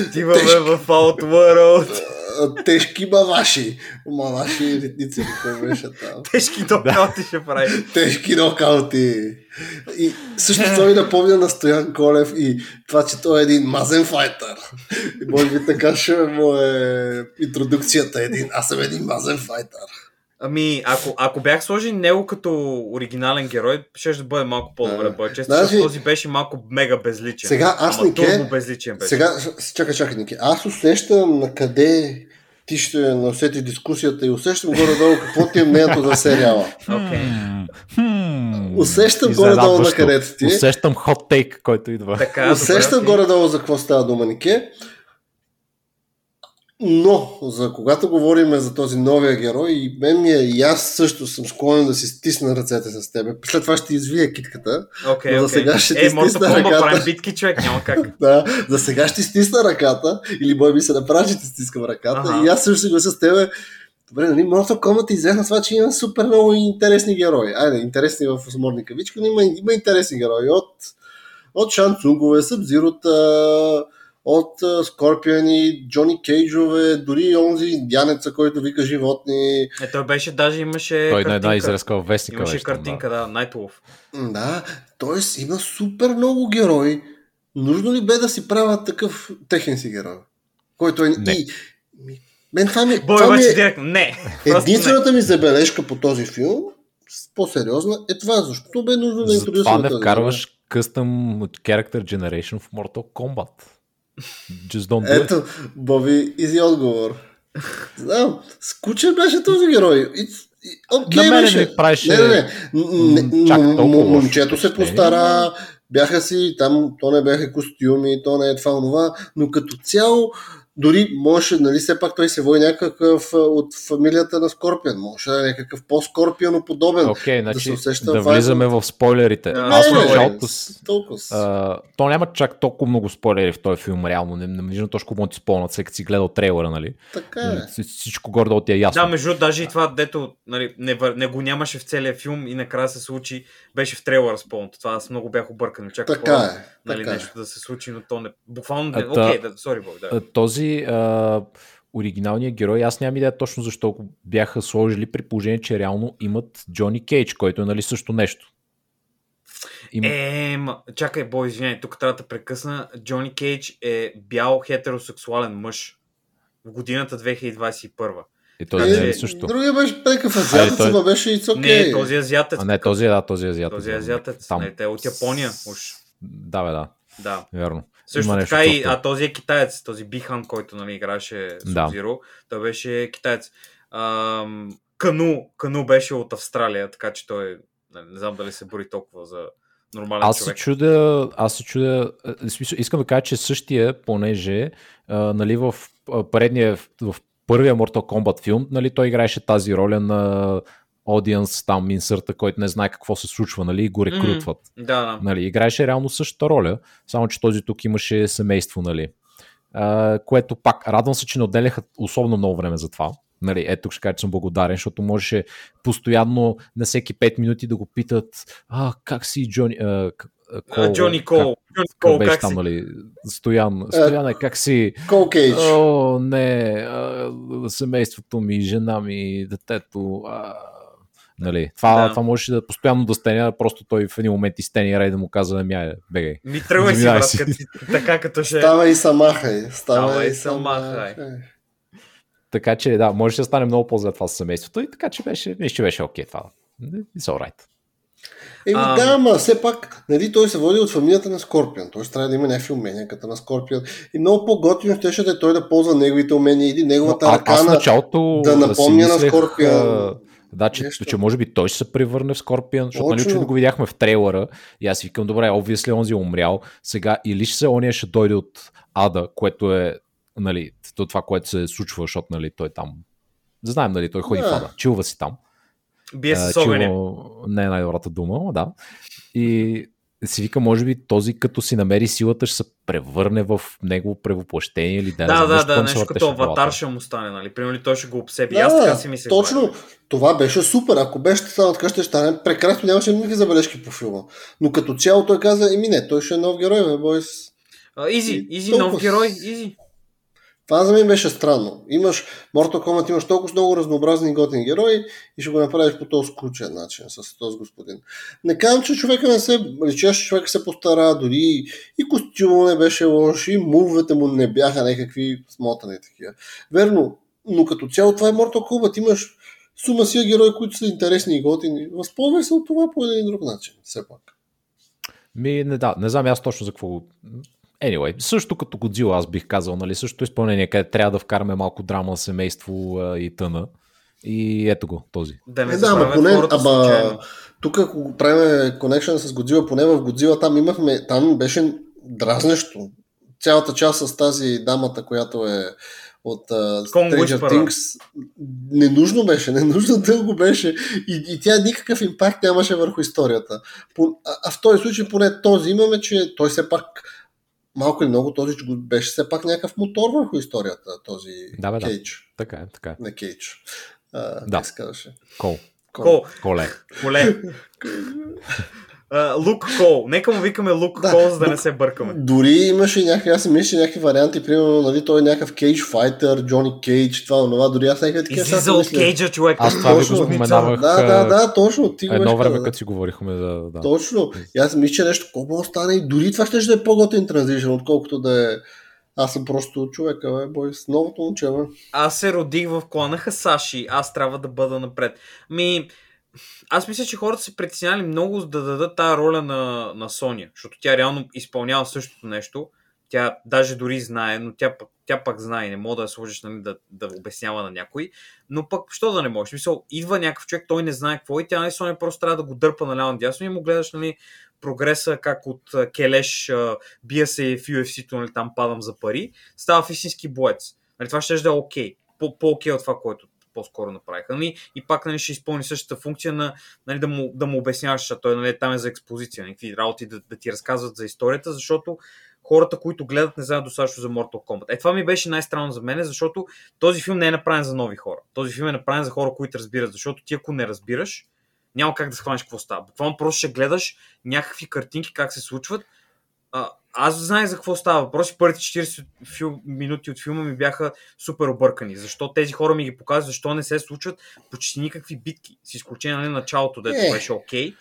Отиваме Тежки. в Outworld. А, Тежки маваши. Маваши ритници, какво беше там. Тежки нокаути ще прави. Тежки нокаути. И също това ми напомня на Стоян Колев и това, че той е един мазен файтър. И може би така ще му е интродукцията. Един, аз съм един мазен файтър. Ами, ако, ако бях сложил него като оригинален герой, ще бъде малко по-добре, Да. да бъде често, Значи- защото този беше малко мега безличен. Сега аз, Ама Нике, безличен беше. Сега, чакай, чакай, Ники. Аз усещам на къде ти ще насети дискусията и усещам горе-долу какво ти е мнението за сериала. *laughs* Хм, Усещам горе-долу на където ти. Усещам хот тейк, който идва. Така, Усещам добре, горе-долу за какво става дума, Нике. Но, за когато говорим за този новия герой, и мен ми е, и аз също съм склонен да си стисна ръцете с тебе. След това ще извия китката. Окей, Но за сега ще ти Е, стисна ръката. правим битки, човек, няма как. *laughs* Да, за сега ще стисна ръката, или бой ми се направи, че ти стискам ръката. Ага. И аз също се глася с тебе. Добре, нали, Mortal Kombat известна с това, че има супер много интересни герои. Айде, интересни в осморни кавички, но има, има интересни герои. От, от Шанцунгове, Събзирота, от Скорпиони, Джони Кейджове, дори онзи индианеца, който вика животни. Е, той беше, даже имаше Той на една картинка. изрезка в вестника. Имаше беше картинка, да. М, Да, т.е. има супер много герои. Нужно ли бе да си правят такъв техен си герой? Който е... Не. И, мен това ми, Бой това ми е директно, не. Просто не. единствената ми забележка по този филм, по-сериозна, е това. Защо бе нужно да Затова интродюсваме не вкарваш custom character generation в Mortal Kombat. Just don't do. Ето, Боби, изи отговор. Знам, скучен беше този герой. Окей мене беше. ми правеше- Не, не, не. Н- н- чак Момчето се постара, бяха си, там то не бяха костюми, то не е това, онова, но като цяло дори можеше, нали, все пак той се води някакъв от фамилията на Скорпион. Може да е някакъв по-скорпионоподобен. Окей, да значи се усеща да вайбът. влизаме в спойлерите. Не, Аз не, жалко с... Толкова. А, то няма чак толкова много спойлери в този филм, реално. Не, не виждам точно какво ти спомнят, след като си гледал трейлера, нали? така е. Нали, Всичко горе ти е ясно. Да, между даже и това, дето нали, не, не го нямаше в целия филм и накрая се случи, беше в трейлера спълнато. Това аз много бях объркан. Очаквах Така е. Нали, така е. нещо да се случи, но то не... Буквално... Не- Окей, да, сори, Бог, да. Този а, оригиналният герой, аз нямам идея точно защо го бяха сложили, при положение, че реално имат Джони Кейдж, който е нали също нещо. Има... Е, ма, чакай, бой, извиняй, тук трябва да те прекъсна. Джони Кейдж е бял хетеросексуален мъж в годината 2021. И този не е Е, също. Другия беше прекъв азиатец, той- беше и Не, окей. този азиатец. А не, този е, да, този е азиатец. този да, азиатец. Там. Не, те е от Япония. Уж. Да, бе, да, Да. верно. Също Има така и, а този е китаец, този Бихан, който нали, играше Да. Sub-Zero, той беше китаец. Ам, Кану, Кану беше от Австралия, така че той нали, не знам дали се бори толкова за нормален Аз се човек. чудя, аз се чудя, смисъл, искам да кажа, че същия, понеже а, нали, в предния, в първия Mortal Kombat филм, нали, той играеше тази роля на аудиенс, там инсърта, който не знае какво се случва, нали, и го рекрутват. Да, да. Нали, играеше реално същата роля, само че този тук имаше семейство, нали. А, което пак, радвам се, че не отделяха особено много време за това. Нали, ето тук ще кажа, че съм благодарен, защото можеше постоянно на всеки 5 минути да го питат а, как си Джони... А, к- а, А, Джони Кол. Джони Как, Кол, как беше как там, си? нали? Стоян, Стояне, как си? Кол Кейдж. О, не, а, семейството ми, жена ми, детето. А, нали, това, Да. това можеше да постоянно да стеня, просто той в един момент изтеня и да му каза, ами, бегай. Ми тръгвай си, брат, си. така като ще... Става и самахай. Става Става и самахай. Така че, да, може да стане много по-зле това с семейството и така че беше, мисля, че беше окей това. It's alright. Еми Ам. да, ама все пак, нали, той се води от фамилията на Скорпион. Той трябва да има някакви умения като на Скорпион. И много по-готино щеше да е той да ползва неговите умения или неговата а, ръка на... началото да напомня на Скорпион а, Да, че, нещо. че може би той ще се превърне в Скорпион, защото нали, очевидно го видяхме в трейлера и аз викам, добре, обвисли онзи е умрял, сега или ще се ония ще дойде от Ада, което е нали, то- това, което се случва, защото нали, той там знаем, нали, той ходи Да. в Ада, чилва си там. Бие А, с огъня. не е най-добрата дума, да. И си вика, може би този като си намери силата ще се превърне в негово превоплъщение или да, Да, да, да, нещо като аватар ще му стане, нали? Примерно той ще го обсеби. Да, Аз така си мисля. точно. Това беше супер. Ако беше станал така, ще стане прекрасно. Нямаше никакви забележки по филма. Но като цяло той каза, еми не, той ще е нов герой, бе, бойс. Изи, изи, нов герой, изи. Това за мен беше странно. Имаш Mortal Kombat, имаш толкова много разнообразни готини герои и ще го направиш по този скручен начин с този господин. Не казвам, че човека не се личеше, че човека се постара, дори и костюма не беше лош, и мувовете му не бяха някакви смотани такива. Верно, но като цяло това е Mortal Kombat. Имаш сума си герои, които са интересни и готини. Възползвай се от това по един друг начин, все пак. Ми, не, да, не знам аз точно за какво. Anyway, също като Годзила аз бих казал, нали, същото изпълнение, къде трябва да вкараме малко драма, семейство а, и тъна. И ето го, този. Да не Е, да, ама поне, ама, тук ако правим конекшен с Годзила, поне в Годзила там имахме, там беше дразнещо. Цялата част с тази дамата, която е от uh, Stranger. Things. Ненужно беше, ненужно дълго беше и, и тя никакъв импакт нямаше върху историята. По, а, а в този случай поне този имаме, че той все пак малко или много този беше все пак някакъв мотор върху историята, този Да, бе, да. Кейдж. Така е, така е. Не Кейдж. А, Да. Как се казваше? Кол. Кол. Коле. Коле. *laughs* Лук Кол. Нека му викаме Лук Да, Кол, за да не Лук. се бъркаме. Дори имаше някакви, аз мисля, някакви варианти, примерно, нали, той е някакъв Кейдж файтър, Джони Кейдж, това, това, дори аз някакви такива Излиза сега от мисля. Кейджа, човек. Аз това ви го Точно, споменавах Да, да, да, точно. Ти едно време, като си говорихме за... Да. Точно. И аз мисля, че нещо колко може да стане и дори това ще да е по-готин транзишън, отколкото да е аз съм просто човека, бе, бой, с новото момче, бе. Аз се родих в клана Хасаши, аз трябва да бъда напред. Ми, аз мисля, че хората се притесняли много да дадат тази роля на, на Соня, защото тя реално изпълнява същото нещо. Тя даже дори знае, но тя, пък- тя пак знае, не мога да я сложиш нали, да, да обяснява на някой. Но пък, що да не можеш? Мисъл, идва някакъв човек, той не знае какво е и тя, нали, Соня просто трябва да го дърпа наляво надясно и му гледаш, нали, прогреса, как от Келеш бия се в UFC-то, нали, там падам за пари, става в истински боец. Нали, това ще да е окей. По- По-окей от това, което по-скоро направиха. Нали? И пак нали, ще изпълни същата функция на нали, да, му, да му обясняваш, защото той нали, там е за експозиция, някакви работи да, да ти разказват за историята, защото хората, които гледат, не знаят достатъчно за Mortal Kombat. Е, това ми беше най-странно за мен, защото този филм не е направен за нови хора. Този филм е направен за хора, които разбират, защото ти ако не разбираш, няма как да схванеш какво става. Буквално просто ще гледаш някакви картинки как се случват. А, аз знаех за какво става въпрос и първите 40 фил... минути от филма ми бяха супер объркани. Защо тези хора ми ги показват, защо не се случват почти никакви битки. С изключение на началото, дето Е. беше окей.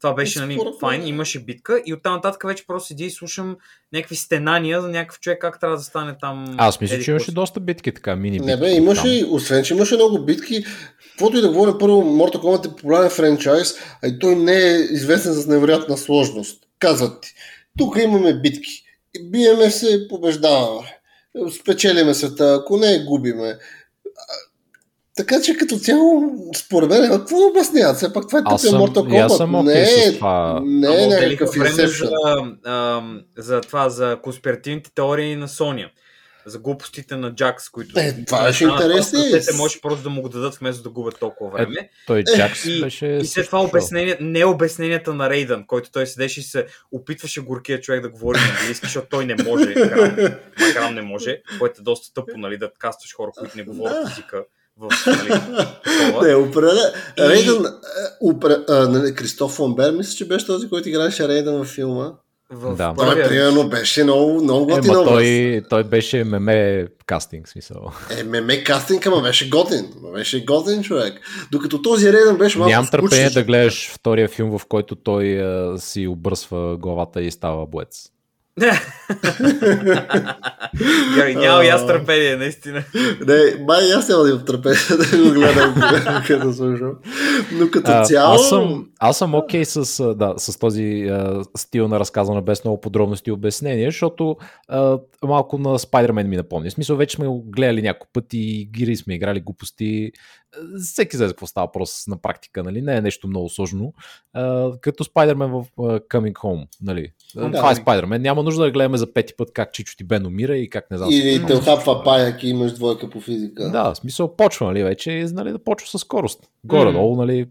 Това беше нали, файн, имаше битка и оттам нататък вече просто седи и слушам някакви стенания за някакъв човек как трябва да стане там. Аз мисля, че имаше доста битки, така, мини битки. Не бе, имаше, освен че имаше много битки, каквото и да говорим, първо, Mortal Kombat е популярен франчайз, а и той не е известен с невероятна сложност. Казват ти, тук имаме битки, биеме се, побеждаваме, спечелиме света, ако не, губиме. А, Така че като цяло, според мен, какво да обясняват? Все пак това е тъпия Mortal и аз Kombat. съм не, с това. не е някакъв време Inception. за, ам, за това, за конспиративните теории на Соня. За глупостите на Джакс, които... Е, това беше станат интересно. Те се може просто да му го дадат вместо да губят толкова време. Той Джакс и- беше... И след това обяснение, не обясненията на Рейдън, който той седеше и се опитваше горкия човек да говори на английски, защото той не може. *laughs* Грам, не може, което е доста тъпо, нали, да кастваш хора, които не говорят езика в нали. Не, определя. И- Рейдън, е, а, нали, Кристоф Фонбер, мисля, че беше този, който играеше Рейдън във филма. В Да. Той, първия- примерно, беше много, много Е, готин образ. той, той беше меме кастинг, смисъл. Е, меме кастинг, ама беше готин. Ма Беше готин човек. Докато този Рейдън беше малко Нямам търпение да гледаш втория филм, в който той а, си обръсва главата и става боец. Георги, няма и аз търпение, наистина. Не, май аз няма да имам търпение *laughs* да го гледам, *laughs* като слушам. Но като А, цяло... Аз съм, аз съм окей с, да, с този а, стил на разказване без много подробности и обяснения, защото а, малко на Spider-Man ми напомня. В смисъл, вече сме го гледали няколко пъти, гири сме играли глупости. Всеки знае за какво става въпрос на практика, нали? Не е нещо много сложно. А, като Spider-Man в а, Coming Home, нали? Да. Това е Spider-Man. Няма нужда да гледаме за пети път как Чичо ти Бен умира и как не знам. Или те хапва паяк и имаш двойка по физика. Да, в смисъл почва, нали, вече, нали, да почва със скорост. Горе-долу, нали,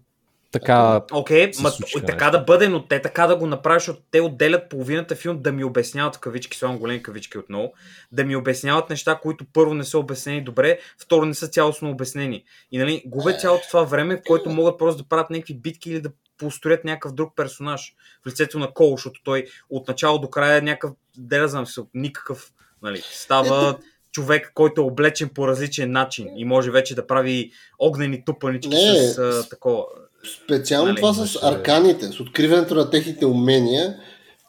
така Окей, ма, случиха така да бъде, но те така да го направят, защото те отделят половината филм да ми обясняват кавички, слагам големи кавички отново, да ми обясняват неща, които първо не са обяснени добре, второ не са цялостно обяснени. И нали, губят цялото това време, в което могат просто да правят някакви битки или да построят някакъв друг персонаж в лицето на Кол, защото той от начало до края е някакъв, да знам, смисъл, никакъв, нали, става човек, който е облечен по различен начин и може вече да прави огнени тупанички Не, с а, такова. Специално Нали, това с арканите, с откриването на техните умения,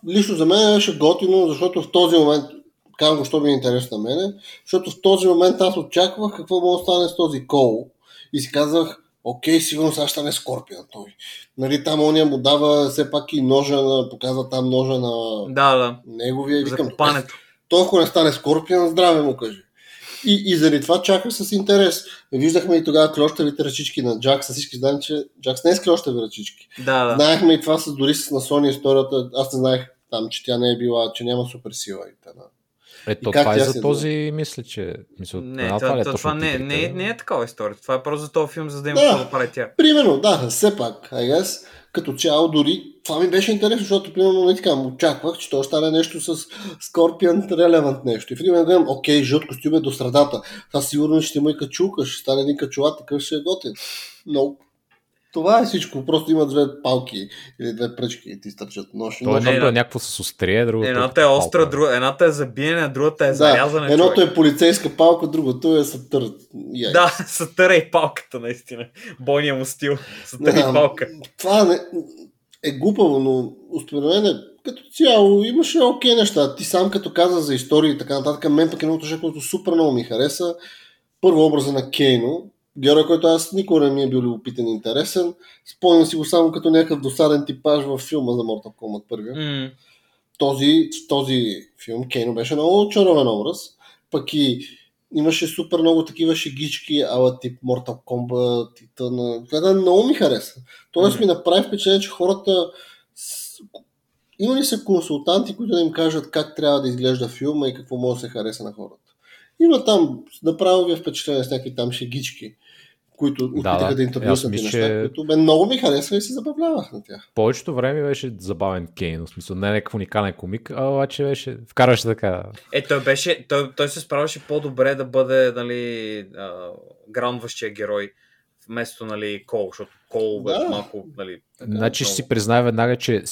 лично за мен беше готино, защото в този момент, казвам го, що ми е интересно на мене, защото в този момент аз очаквах какво може да стане с този кол и си казах, окей, сигурно сега ще стане Скорпион той. Нали, там ония му дава все пак и ножа, на, показва там ножа на Да, да. неговия и викам, той ако не стане Скорпион, здраве му кажи. И, и заради това чаках с интерес. Виждахме и тогава клещавите ръчички на Джакс. Всички знаем, че Джакс не е с клещави ръчички. Да, да. Знаехме и това с, дори с на Sony историята. Аз не знаех там, че тя не е била, че няма суперсила и т.н. Ето, това е за този, мисля, че... Мисля, Не, това, ли е това, това не, не, не е такава история. Това е просто за този филм, за да има Да. какво да прави тя. Примерно, да, все пак, I guess, като цяло дори това ми беше интересно, защото примерно не така, очаквах, че то ще стане нещо с Scorpion Relevant нещо. И в един момент гледам, окей, жълт костюм е до средата. Това сигурно ще има и качулка, ще стане един качулат, такъв ще е готин. Но това е всичко. Просто има две палки или две пръчки и ти стърчат нощ. То едното е някакво с острие, другото Едната е като остра, палка. друга, едната е за биене, другата е да, едното човек. е полицейска палка, другото е сатър. Яй. Да, *laughs* сатъра и палката, наистина. Бойния му стил. Сатъра и Да, палка. Това не, е глупаво, но според мен като цяло имаше окей неща. Ти сам като каза за истории и така нататък, мен пък едното нещо, което супер много ми хареса. Първо образа на Кейно, герой, който аз никога не ми е бил любопитен и интересен. Спомням си го само като някакъв досаден типаж във филма за Mortal Kombat първия. М, Този, този филм Кейно беше много чаровен образ. Пък и имаше супер много такива шегички, ала тип Mortal Kombat и тъна. Това много ми хареса. Тоест ми направи впечатление, че хората с- има ли са консултанти, които да им кажат как трябва да изглежда филма и какво може да се хареса на хората. Има там, направо ви е впечатление с някакви там шегички, които опитаха да. да, интервюсат мисля, неща, че- които бе, много ми харесва и се забавлявах на тях. Повечето време беше забавен Кейн, в смисъл не е някакъв уникален комик, а обаче беше, вкарваше така. Е, той беше, той, той се справяше по-добре да бъде, нали, а, граундващия герой, вместо, нали, Кол, защото Кол Да. малко, нали, така, Значи ще си призная веднага, че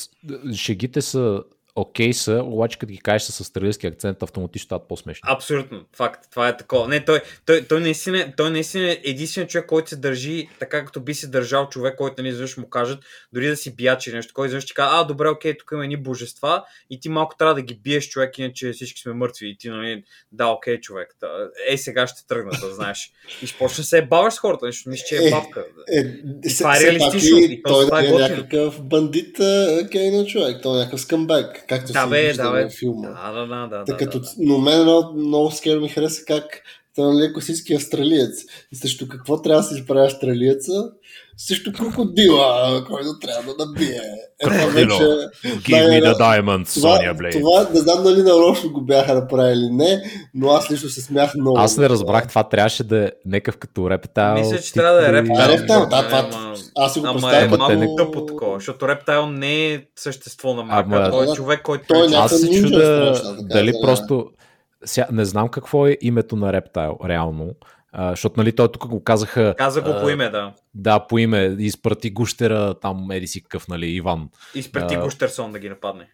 шегите са окей са, обаче като ги кажеш с австралийски акцент, автоматично стават по-смешни. Абсолютно, факт. Това е такова. Не, той, той, той, наистина, той наистина е единственият човек, който се държи така, като би се държал човек, който нали, изведнъж му кажат, дори да си биячи нещо, който изведнъж ти казва, а, добре, окей, тук има едни божества и ти малко трябва да ги биеш човек, иначе всички сме мъртви. И ти, нали, да, окей, човек. Да, ей, сега ще тръгна, да знаеш. И ще почне да се е баваш с хората, нещо мисля, че е Е, бабка. Е, това е все пак реалистично, и и то той това е е някакъв бандит а, кейно човек. Той е някакъв скъмбек, както Да, се бе, вижда да, във филма. Да, да, да, да. Та да, като, да. Но мен много скеро ми хареса как той нали, е класически австралиец. И също какво трябва да се изправя австралиеца? Също крокодила, който трябва да набие. Е, Крокодило. вече... Give me да, the diamonds, Това, Sonya Blade. това не знам дали нарочно го бяха направили или не, но аз лично се смях много. Аз не разбрах, това трябваше да е някакъв като рептайл. Мисля, че трябва да е рептайл. рептайл, да, това, Ама- аз си го Ама е Ама те малко не- тъпо такова, защото рептайл не е същество на марка. Ама- той е Да, човек, който той е прилича- Аз се чуда дали да. просто... Сега, не знам какво е името на рептайл, реално. А, защото нали той тук го казаха Каза го по а, име, да. да, по име, изпрати гущера, там еди си какъв, нали, Иван. Изпрати а, Гуштерсон да ги нападне.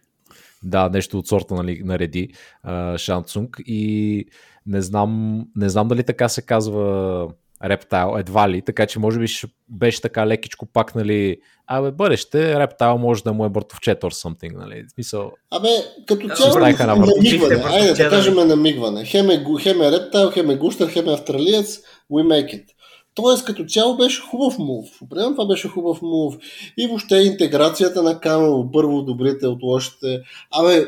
Да, нещо от сорта нали, нареди а, Шансунг и не знам, не знам дали така се казва Рептайл, едва ли, така че може би ще беше така лекичко пак, нали, абе, бъдеще, Рептайл може да му е бъртовчет or something, нали, в смисъл, Абе, като цяло на намигване. Айде да кажем намигване. Хем е, хем е рептайл, хем е гущер, хем е австралиец. We make it. Тоест, като цяло беше хубав мув. Определено това беше хубав мув. И въобще интеграцията на Камел, първо добрите от лошите. Абе,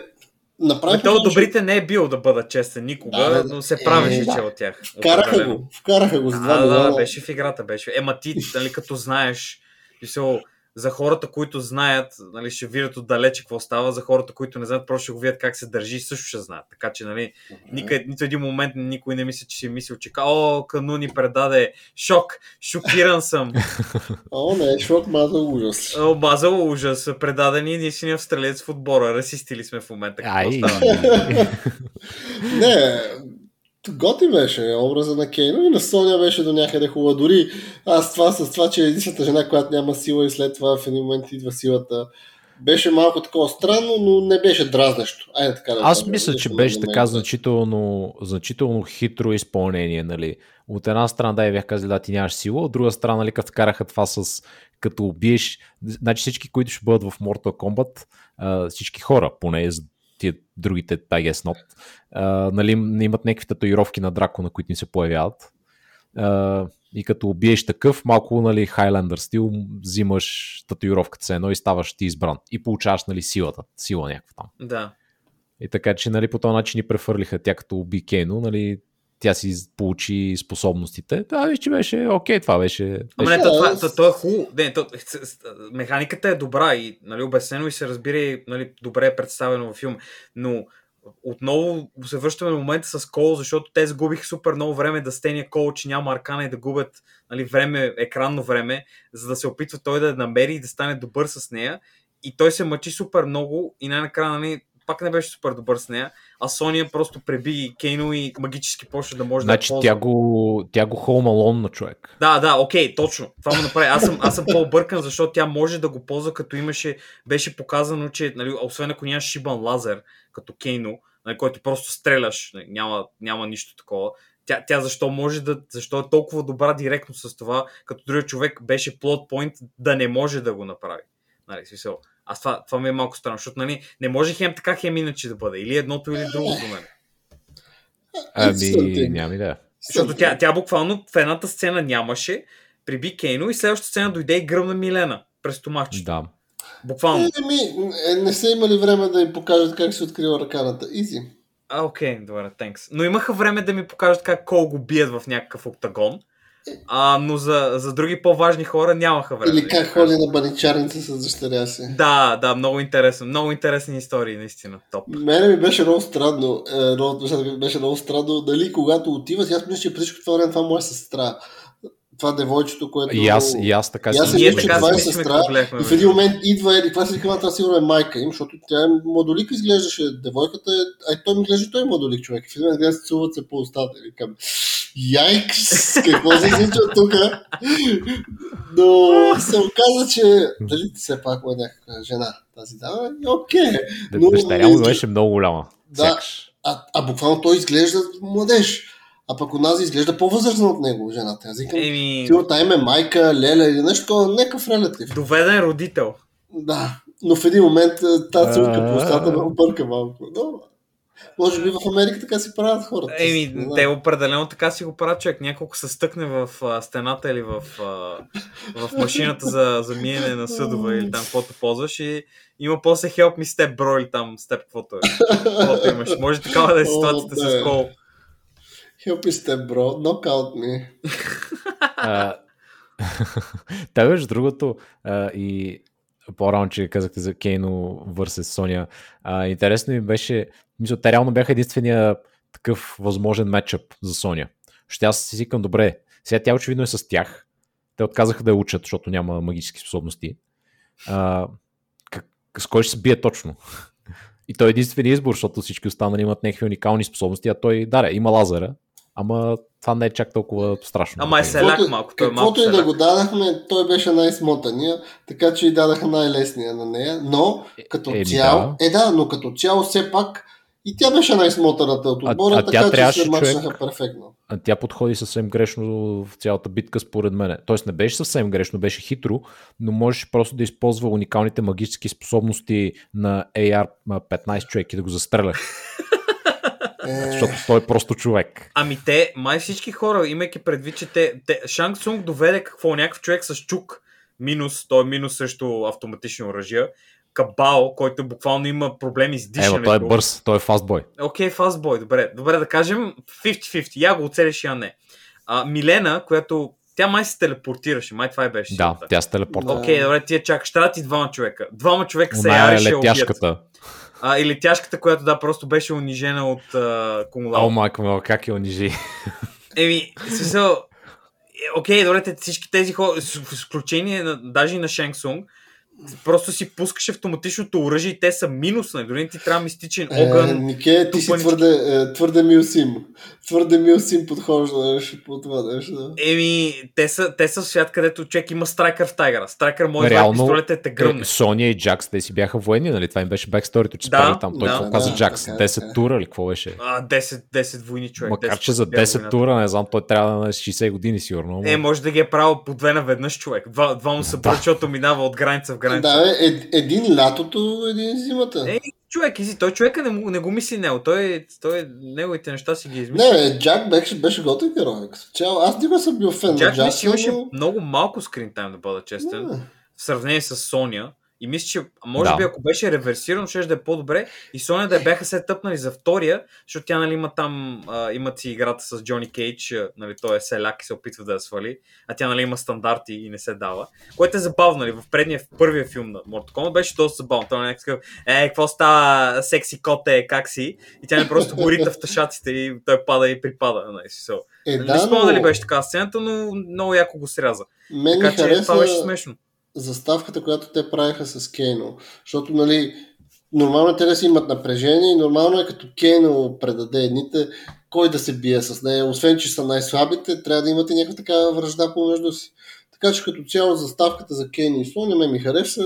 направи Ами той от добрите не е бил да бъда честен никога, Да, да, но се е, правеше, да. че е от тях. Вкараха Определено. го. Вкараха го с два Да, да, беше в играта, беше. Ема ти, нали, като знаеш, мисъл, за хората, които знаят, нали, ще видят отдалече какво става, за хората, които не знаят, просто ще го видят как се държи и също ще знаят. Така че, нали, никъде, нито един момент никой не мисли, че си мислил, че о, Кану ни предаде шок, шокиран съм, *laughs* О, не, шок, маза ужас. о, базал ужас, предадени единствения австралиец в отбора, расисти ли сме в момента, какво ай, става? *laughs* Не, готи беше образа на Кейно и на Соня беше до някъде хубава. Дори аз това с това, че е единствената жена, която няма сила и след това в един момент идва силата, беше малко такова странно, но не беше дразнещо. Айде така да Аз кажа. мисля, че беше така значително, значително хитро изпълнение, нали. От една страна, да, я бях казали, да, ти нямаш сила, от друга страна, нали, като вкараха това с като убиеш, значи всички, които ще бъдат в Mortal Kombat, всички хора, поне за тия другите, I guess not, а, нали, не имат някакви татуировки на дракона, които ни се появяват. А, и като убиеш такъв, малко, нали, Highlander стил, взимаш татуировката се едно и ставаш ти избран. И получаваш, нали, силата, сила някаква там. Да. И така че нали, по този начин ни прехвърлиха тя като уби Кейно, нали, тя си получи способностите. Да, виж, че беше окей, това беше... Ама беше... не, то, това, аз- то, то е хубаво. Не, то, механиката е добра и нали, обяснено и се разбира и нали, добре е представено във филм. Но отново се връщаме на момента с Кол, защото те загубиха супер много време да стеня Кол, че няма аркана и да губят нали, време, екранно време, за да се опитва той да намери и да стане добър с нея. И той се мъчи супер много и най-накрая нали, пак не беше супер добър с нея, а Сония просто преби Кейно и магически почна да може значи, да я тя го, тя го Alone на човек. Да, да, окей, точно. Това му направи. Аз съм, аз съм по-объркан, защото тя може да го ползва, като имаше, беше показано, че, нали, освен ако нямаш шибан лазер, като Кейно, нали, който просто стреляш, нали, няма, няма нищо такова. Тя, тя защо може да, защо е толкова добра директно с това, като другия човек беше плот point да не може да го направи. Нали, смисъл. Аз това, това ми е малко странно, защото нали, не може хем така, хем иначе да бъде. Или едното, или другото до мен. Ами, няма идея. Защото тя, тя буквално в едната сцена нямаше, приби Кейно и следващата сцена дойде и гръмна Милена през томахчето. Да. Буквално. Еми, е, не са имали време да им покажат как се открива ръканата. Изи. А, окей, добре, тенкс. Но имаха време да ми покажат как Кол го бият в някакъв октагон. А, но за, за други по-важни хора нямаха време. Или как ходи на баничарница с дъщеря си. Да, да, много интересно. Много интересни истории, наистина. Топ. Мене ми беше много странно. Е, беше много странно. Дали когато отиват, аз мисля, че през всичко това време това е моя сестра. Това девойчето, което... И аз, и аз така И аз си мисля, че това е сестра. И в един момент идва Еди, каква си казва, това сигурно е майка им, защото тя е модолик изглеждаше, девойката е, ай той ми изглежда, той е модолик човек. В един момент гледа, се целуват се по устата и викам, яйкс, какво се случва тук? Но се оказа, че дали все пак е някаква жена тази дама, окей. Но дъщеря му беше много голяма. Да. Сякаш. А, а буквално той изглежда младеж. А пък онази изглежда по-възрастна от него, жената. Аз викам, Еми, сигурно тая име майка, леля или нещо такова, някакъв релатив. доведен родител. Да, но в един момент тази целка по устата ме обърка малко. Но, може би в Америка така си правят хората. Еми, те определено така си го правят човек. Няколко се стъкне в а, стената или в, а, в машината за, за миене на съдове или там каквото ползваш и има после help me step bro или там step каквото е. Каквото имаш. Може такава да е О, ситуацията да. с кол. Help me step, bro. Knockout me. Та между другото а, и по-рано, че казахте за Кейно vs. Соня. А, интересно ми беше, мисля, те реално бяха единствения такъв възможен матчъп за Соня. Ще аз си викам, добре, сега тя очевидно е с тях. Те отказаха да я учат, защото няма магически способности. А, как, с кой ще се бие точно? И той е единствения избор, защото всички останали имат някакви уникални способности, а той, да, има лазера, ама това не е чак толкова страшно. Ама е селяк малко. Той е малко каквото и да го дадахме, той беше най-смотания, така че и дадаха най-лесния на нея, но като Еми, цяло, е да, но като цяло все пак и тя беше най-смотаната от А- отбора, а тя така че трябваше, се мачнаха човек, перфектно. А тя подходи съвсем грешно в цялата битка, според мен. Тоест не беше съвсем грешно, беше хитро, но можеше просто да използва уникалните магически способности на AR-15 човек и да го застрелях, *laughs* Е, защото той е просто човек. Ами те, май всички хора, имайки предвид, че те, те Шанг Цунг доведе какво, някакъв човек с чук, минус, той е минус срещу автоматични оръжия, Кабал, който буквално има проблеми с Ева, дишането. той е бърз, той е фастбой. Окей, okay, фастбой, добре. Добре, да кажем 50-50. Я го оцелиш, я не. А, Милена, която тя май се телепортираше, май това и беше. Да, силата. тя се телепорта. Окей, okay, добре, тия чакаш. Трябва ти двама човека. Двама човека се Она е яреше убият. летяшката. А, и летяшката, която да, просто беше унижена от а, О, майка ми, как я унижи. Еми, смисъл, е, окей, добре, те, всички тези хора, с с изключение на, даже и на Шенг Сунг, просто си пускаш автоматичното оръжие и те са минус, нали? Дори не ти трябва мистичен Е, огън. Нике, ти си твърде, е, твърде милсим. Твърде милсим подхождаш по това нещо. Еми, те са, те са в свят, където човек има страйкър в тайгъра. Страйкър може да Реално, пистолета и те гръмне. Е, Соня и Джакс, те си бяха военни, нали? Това им беше бексторито, че Да, там. Той да, какво да, каза Джакс? така, 10 така. тура или какво беше? А, 10, 10 войни човек. Макар, 10 че за бяха 10 войната. тура, не знам, той трябва да е на 60 години сигурно. Е, може да ги е правил по две наведнъж човек. Два, два му се Да. да. защото минава от граница в граница. Да, бе, ед, един лятото, един зимата. Е, човек, изи, той човека не, не го мисли него. Той, той неговите неща си ги измисля. Не, бе, Джак беше, беше готин герой. Аз никога съм бил фен Джак на Мис Джакса, имаше но... много малко скрин тайм, да бъда честен. Да. В сравнение с Соня. И мисля, че може Да. би ако беше реверсирано, ще да е по-добре. И Соня да я бяха се тъпнали за втория, защото тя нали, има там, а, имат си играта с Джони Кейдж, нали, той е селяк и се опитва да я свали, а тя нали, има стандарти и не се дава. Което е забавно, нали, в предния, в първия филм на Mortal Kombat беше доста забавно. Той е някакъв, е, какво става, секси коте, как си? И тя не просто горите в тъшаците и той пада и припада. Нали, смисъл. Е, не да, спомня но дали беше така сцената, но много яко го сряза. мен Така че това беше смешно. Заставката, която те правиха с Кейно. Защото, нали, нормално те да си имат напрежение и нормално е като Кейно предаде едните, кой да се бие с нея. Освен, че са най-слабите, трябва да имате някаква такава връжда помежду си. Така че като цяло заставката за Кейни и Соня ме ми хареса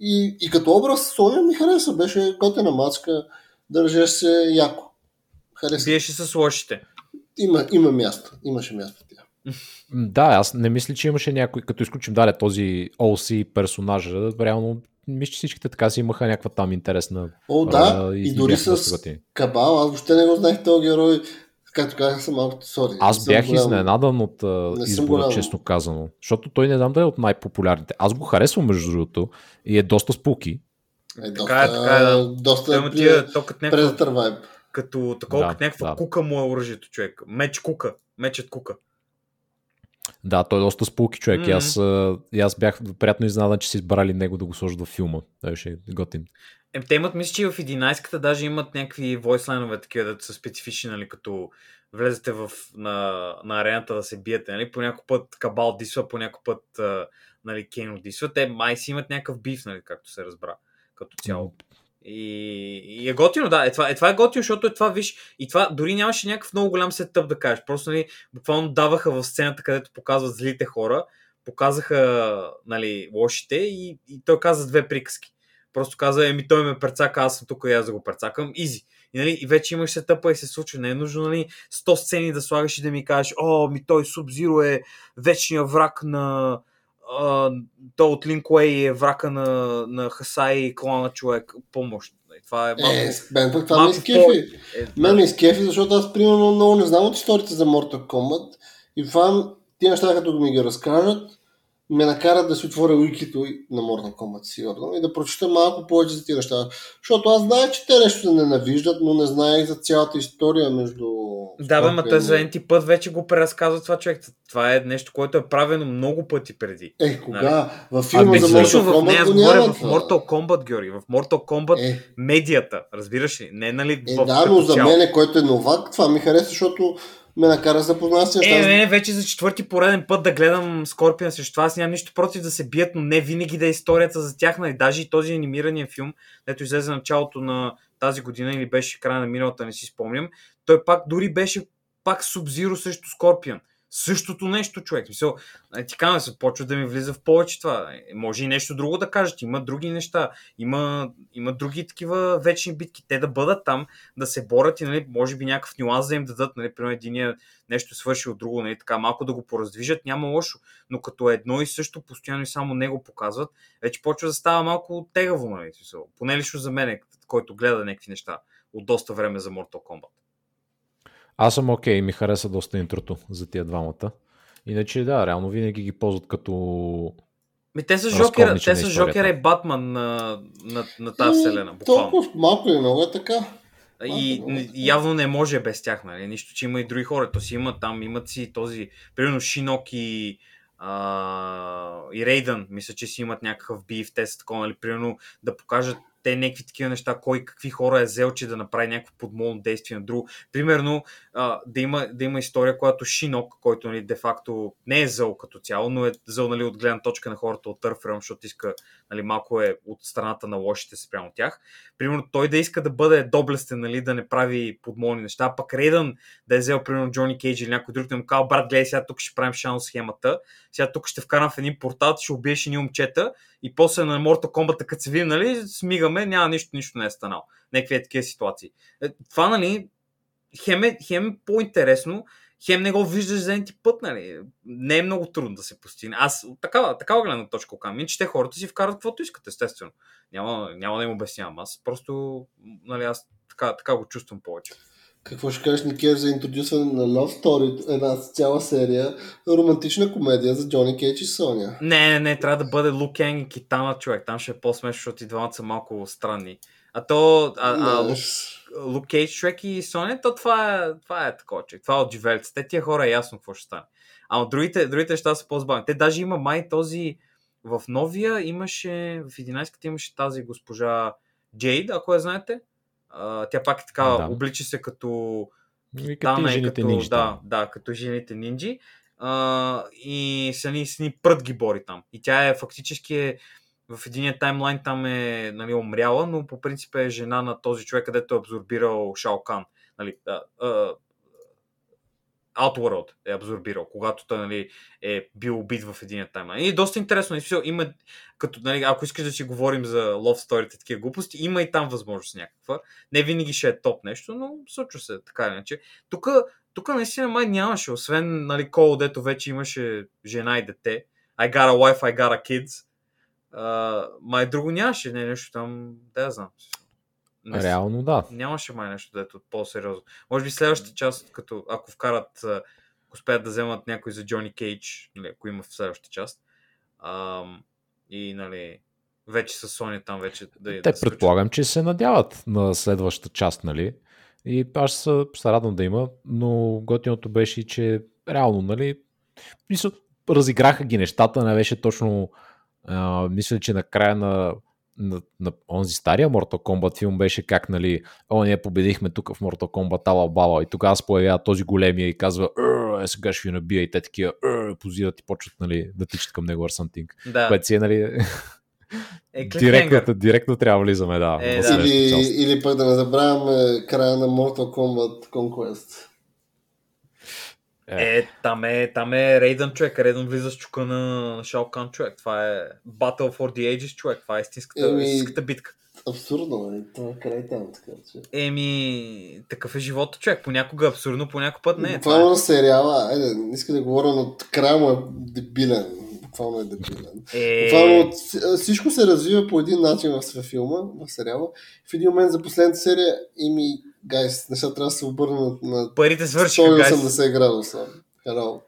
и, и като образ Соня ми хареса. Беше готена мацка, държеше се яко. Хареса. Биеше с лошите. Има, има място. Имаше място Да, аз не мисля, че имаше някой, като изключим дале този OC персонажа, реално мисля, че всичките така си имаха някаква там интересна. О, а, да, и- и, и дори с готини. Кабал, аз въобще не го знаех този герой. Както казах, съм малко сори. Аз бях голям- изненадан от а, Не избора, голям. честно казано. Защото той не знам да е от най-популярните. Аз го харесвам, между другото, и е доста спуки. Е, доста, Така е, така е, да. Доста е vibe. като такова, Да, като някаква да. кука му е оръжието, човек. Меч кука. Мечът кука. Да, той е доста спуки човек. Mm-hmm. И, аз, и аз бях приятно изненадан, че са избрали него да го сложат във филма. Той беше готин. Е, те имат, мисля, че и в 11-ката даже имат някакви войслайнове, такива, да са специфични, нали, като влезете в, на, на арената да се биете, нали, по някой път Кабал дисва, по някой път, нали, Кейно дисва. Те май си имат някакъв биф, нали, както се разбра, като цяло. И, и е готино, да. Е, това, е, това е готино, защото е това, виж, и това дори нямаше някакъв много голям сетъп да кажеш. Просто, нали, буквално даваха в сцената, където показват злите хора, показаха, нали, лошите и, и той каза две приказки. Просто каза, еми той ме прецака, аз съм тук и аз да го прецакам. Изи. И, нали, и вече имаш сетъпа и се случва. Не е нужно нали, 100 сцени да слагаш и да ми кажеш, о, ми той Субзиро е вечният враг на а, той от Линкуей е врака на, на Хасай и клана човек. Помощ. Това е малко... Е, мен пък това малко ме изкефи. е, Мен ме изкефи, защото аз примерно много не знам от историите за Mortal Kombat. И това, тия неща, като ми ги разкажат, ме накарат да си отворя уикито на Mortal Kombat, сигурно, и да прочета малко повече за тия неща. Защото аз знаех, че те нещо се ненавиждат, но не знаех за цялата история между... Да, бе, ма той за енти път вече го преразказва това човек. Това е нещо, което е правено много пъти преди. Е, кога? Във филма Ами, за Mortal в нея Kombat го няма в. Mortal Kombat, Георги. В Mortal Kombat Е, медията, разбираш ли? Не, нали, е в, да, но за мен, който е новак, това ми хареса, защото ме накара да запозная с Е, не, не, вече за четвърти пореден път да гледам Скорпион срещу това. Аз нямам нищо против да се бият, но не винаги да е историята за тях. Нали? Даже и този анимирания филм, дето излезе началото на тази година или беше края на миналата, не си спомням. Той пак дори беше пак Субзиро срещу Скорпион. Същото нещо, човек. Мисъл, е, ти казвам, се почва да ми влиза в повече това. Е, Може и нещо друго да кажат. Има други неща. Има, има други такива вечни битки. Те да бъдат там, да се борят и, нали, може би някакъв нюанс да им дадат. Нали, примерно единия нещо свърши от друго, нали, така малко да го пораздвижат, няма лошо. Но като е едно и също, постоянно и само него показват, вече почва да става малко тегаво, нали, смисъл. поне лично за мен, който гледа някакви неща от доста време за Mortal Kombat. Аз съм окей, ми хареса доста интрото за тия двамата. Иначе да, реално винаги ги ползват като... Ми, те са Жокера, те са. Жокера и Батман на, на, на тази вселена, буквално. Толкова малко или много е така. И, и явно не може без тях, нали? Нищо, че има и други хора. То си има там, имат си този, примерно Шинок и, а, и Рейдън, мисля, че си имат някакъв бив, те са такова, нали? Примерно да покажат те някакви такива неща, кой какви хора е взел, че да направи някакво подмолно действие на друго. Примерно а, да, има, да има история, която Шинок, който нали, де-факто не е зъл като цяло, но е зъл нали, от гледна точка на хората от Търфрем, защото иска нали, малко е от страната на лошите спрямо тях. Примерно той да иска да бъде доблестен, нали, да не прави подмолни неща, пък Рейдън да е взел примерно Джони Кейдж или някой друг, да му казва, брат, гледай, сега тук ще правим шано схемата, сега тук ще вкарам в един портал, ще убиеш едни момчета и после на Mortal Kombat, като се видим, нали, смигаме, няма нищо, нищо не е станало. Някакви е такива ситуации. Е, това, нали, хем е, хем е по-интересно, хем не го виждаш за един път, нали. Не е много трудно да се постигне. Аз такава, такава гледна точка казвам, че те хората си вкарат каквото искат, естествено. Няма, няма да им обяснявам. Аз просто, нали, аз така, така го чувствам повече. Какво ще кажеш, Никер, за интродюсване на Love Story, една цяла серия, романтична комедия за Джони Кейдж и Соня? Не, не, не, трябва да бъде Лук Енг и Китана, човек. Там ще е по-смешно, защото и двамата са малко странни. А то, а, а, Лук, Лук Кейдж, човек и Соня, то това е, това е такова, човек. Това е от живелците. Те тия хора е ясно какво ще стане. А другите, другите неща са по-забавни. Те даже има май този, в новия имаше, в 11-ката имаше тази госпожа Джейд, ако я знаете. А, тя пак е така, Да. облича се като И Тана като и жените като, нинджи. да, да, като жените нинджи. А, и с ни, с ни прът ги бори там. И тя е фактически е, в единия таймлайн там е нали, умряла, но по принцип е жена на този човек, където е абсорбирал Шао Кан. Нали, а, а, Outworld е абсорбирал, когато той нали, е бил убит в един таймлайн. И доста интересно. Има, като, нали, ако искаш да си говорим за love story такива глупости, има и там възможност някаква. Не винаги ще е топ нещо, но случва се така иначе. Тук, тук наистина май нямаше, освен нали, Кол, дето вече имаше жена и дете. I got a wife, I got a kids. Uh, май друго нямаше, не нещо там, да знам. Не, Реално да. Нямаше май нещо, дето по-сериозно. Може би следващата част, като ако вкарат, ако успеят да вземат някой за Джони Кейдж, нали, ако има в следващата част. Ам, и нали, вече с Соня там вече да Те да предполагам, че се надяват на следващата част, нали? И аз се, радвам да има, но готиното беше, че реално, нали, мисля, разиграха ги нещата, не беше точно, а, мисля, че накрая на, на, на онзи стария Mortal Kombat филм беше как, нали, о, ние победихме тук в Mortal Kombat, ала бала, и тогава се появява този големия и казва, е, сега ще ви набия, и те такива, «Ър», позират и почват, нали, да тичат към него Арсантинг. Да, Което си е, нали, е *laughs* директно, директно трябва влизаме, да. Е, да. Или, или пък да не забравяме края на Mortal Kombat Conquest. Е, там е, там е Рейдън човек, Рейдън влиза с чука на, на Шао Кан човек. Това е Battle for the Ages човек, това е истинската, Еми, истинската битка. Абсурдно, нали? Това е край там, така че. Еми, такъв е живота човек. Понякога е абсурдно, понякога път не е. Буквално Това на сериала, айде, не иска да говоря, но края му е дебилен. Буквално е дебилен. е... Буквално всичко се развива по един начин в филма, в сериала. В един момент за последната серия ими, гайс, неща трябва да се обърнат на Парите свършиха, гайс. 180 градуса. Hello.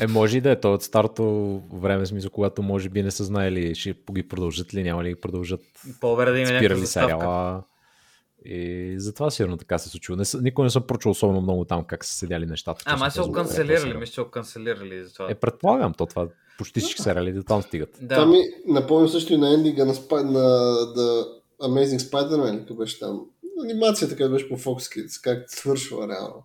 Е, може и да е. То от старото време, смисъл, когато може би не са знаели, ще ги продължат ли, няма ли ги продължат, По-добре да има спирали сериала. И затова сигурно така се случило. Не, никой не съм прочул особено много там как са седяли нещата. А, май точно са го този канцелирали, сериал. мисля, че са го канцелирали за това. Е, предполагам, то това почти всички сериали до там стигат. да. Това ми напомня също и на ендинга на, на The Amazing Spider-Man, като беше там. Анимацията, където беше по Fox Kids, как свършва реално.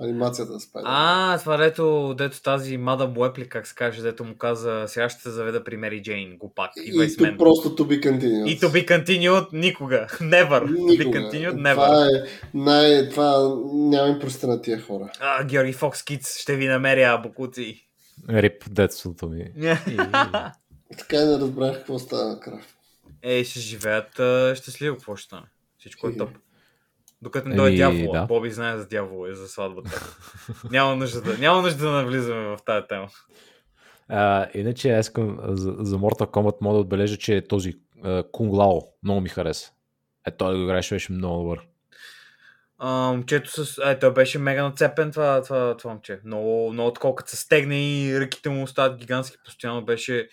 Анимацията на Spider-Man. А, това дето, дето тази Мадам Уепли, как се каже, дето му каза, сега ще се заведа при Мери Джейн, глупак, идва и, и тук мен. просто to be continued. И to be continued никога. *laughs* Never. To be Никога. continued never. Това е най... Това няма им прости на тия хора. А, Георги Фокс Китс, ще ви намеря, бокуци. Рип детството ми. *laughs* Така и не разбрах какво става накрая. Ей, ще живеят а, щастливо, какво ще стане? Всичко е топ. Докато не Еми, дойде дявола. да. Боби знае за дявола и за сватбата. няма, нужда да, няма нужда да навлизаме в тази тема. А, иначе аз искам за, за Mortal Kombat мога да отбележа, че този Кунг Лао много ми хареса. Е, той да го играеше, беше много добър. А, момчето с... Е, той беше мега нацепен това, това, това момче. Много, много такова, като се стегне и ръките му остават гигантски, постоянно беше...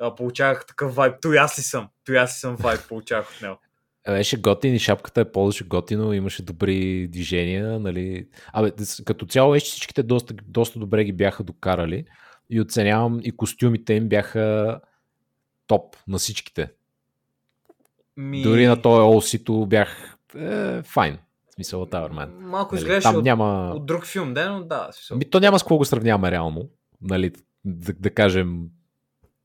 А, получавах такъв вайб. Той аз ли съм? Той аз ли съм вайб получавах от него. Беше готин и шапката е ползваше готино, имаше добри движения, нали. Абе, като цяло вече всичките доста, доста добре ги бяха докарали и оценявам и костюмите им бяха топ на всичките. Ми... Дори на този Олсито бях е, файн. В смисъл Тауърмен. Малко Нали, изглеждаше от, няма... от друг филм, да, но да. смисъл. Ми, то няма с какво го сравняваме реално. Нали, да, да кажем,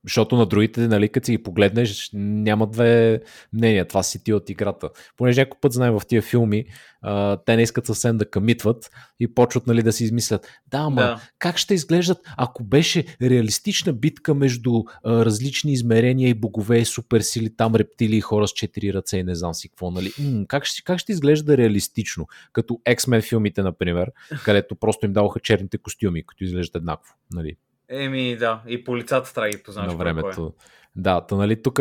защото на другите, нали, като си ги погледнеш, няма две мнения. Това си ти от играта. Понеже някой път знаем в тия филми, а, те не искат съвсем да камитват и почват нали, да си измислят. Да, ама Да. как ще изглеждат, ако беше реалистична битка между а, различни измерения и богове, суперсили, там рептили и хора с четири ръце и не знам си какво, нали? М, как, ще, как ще изглежда реалистично? Като X-Men филмите, например, където просто им даваха черните костюми, които изглеждат еднакво, нали? Еми, да. И по лицата трябва да ги познаваш. на е времето. Да, та нали тук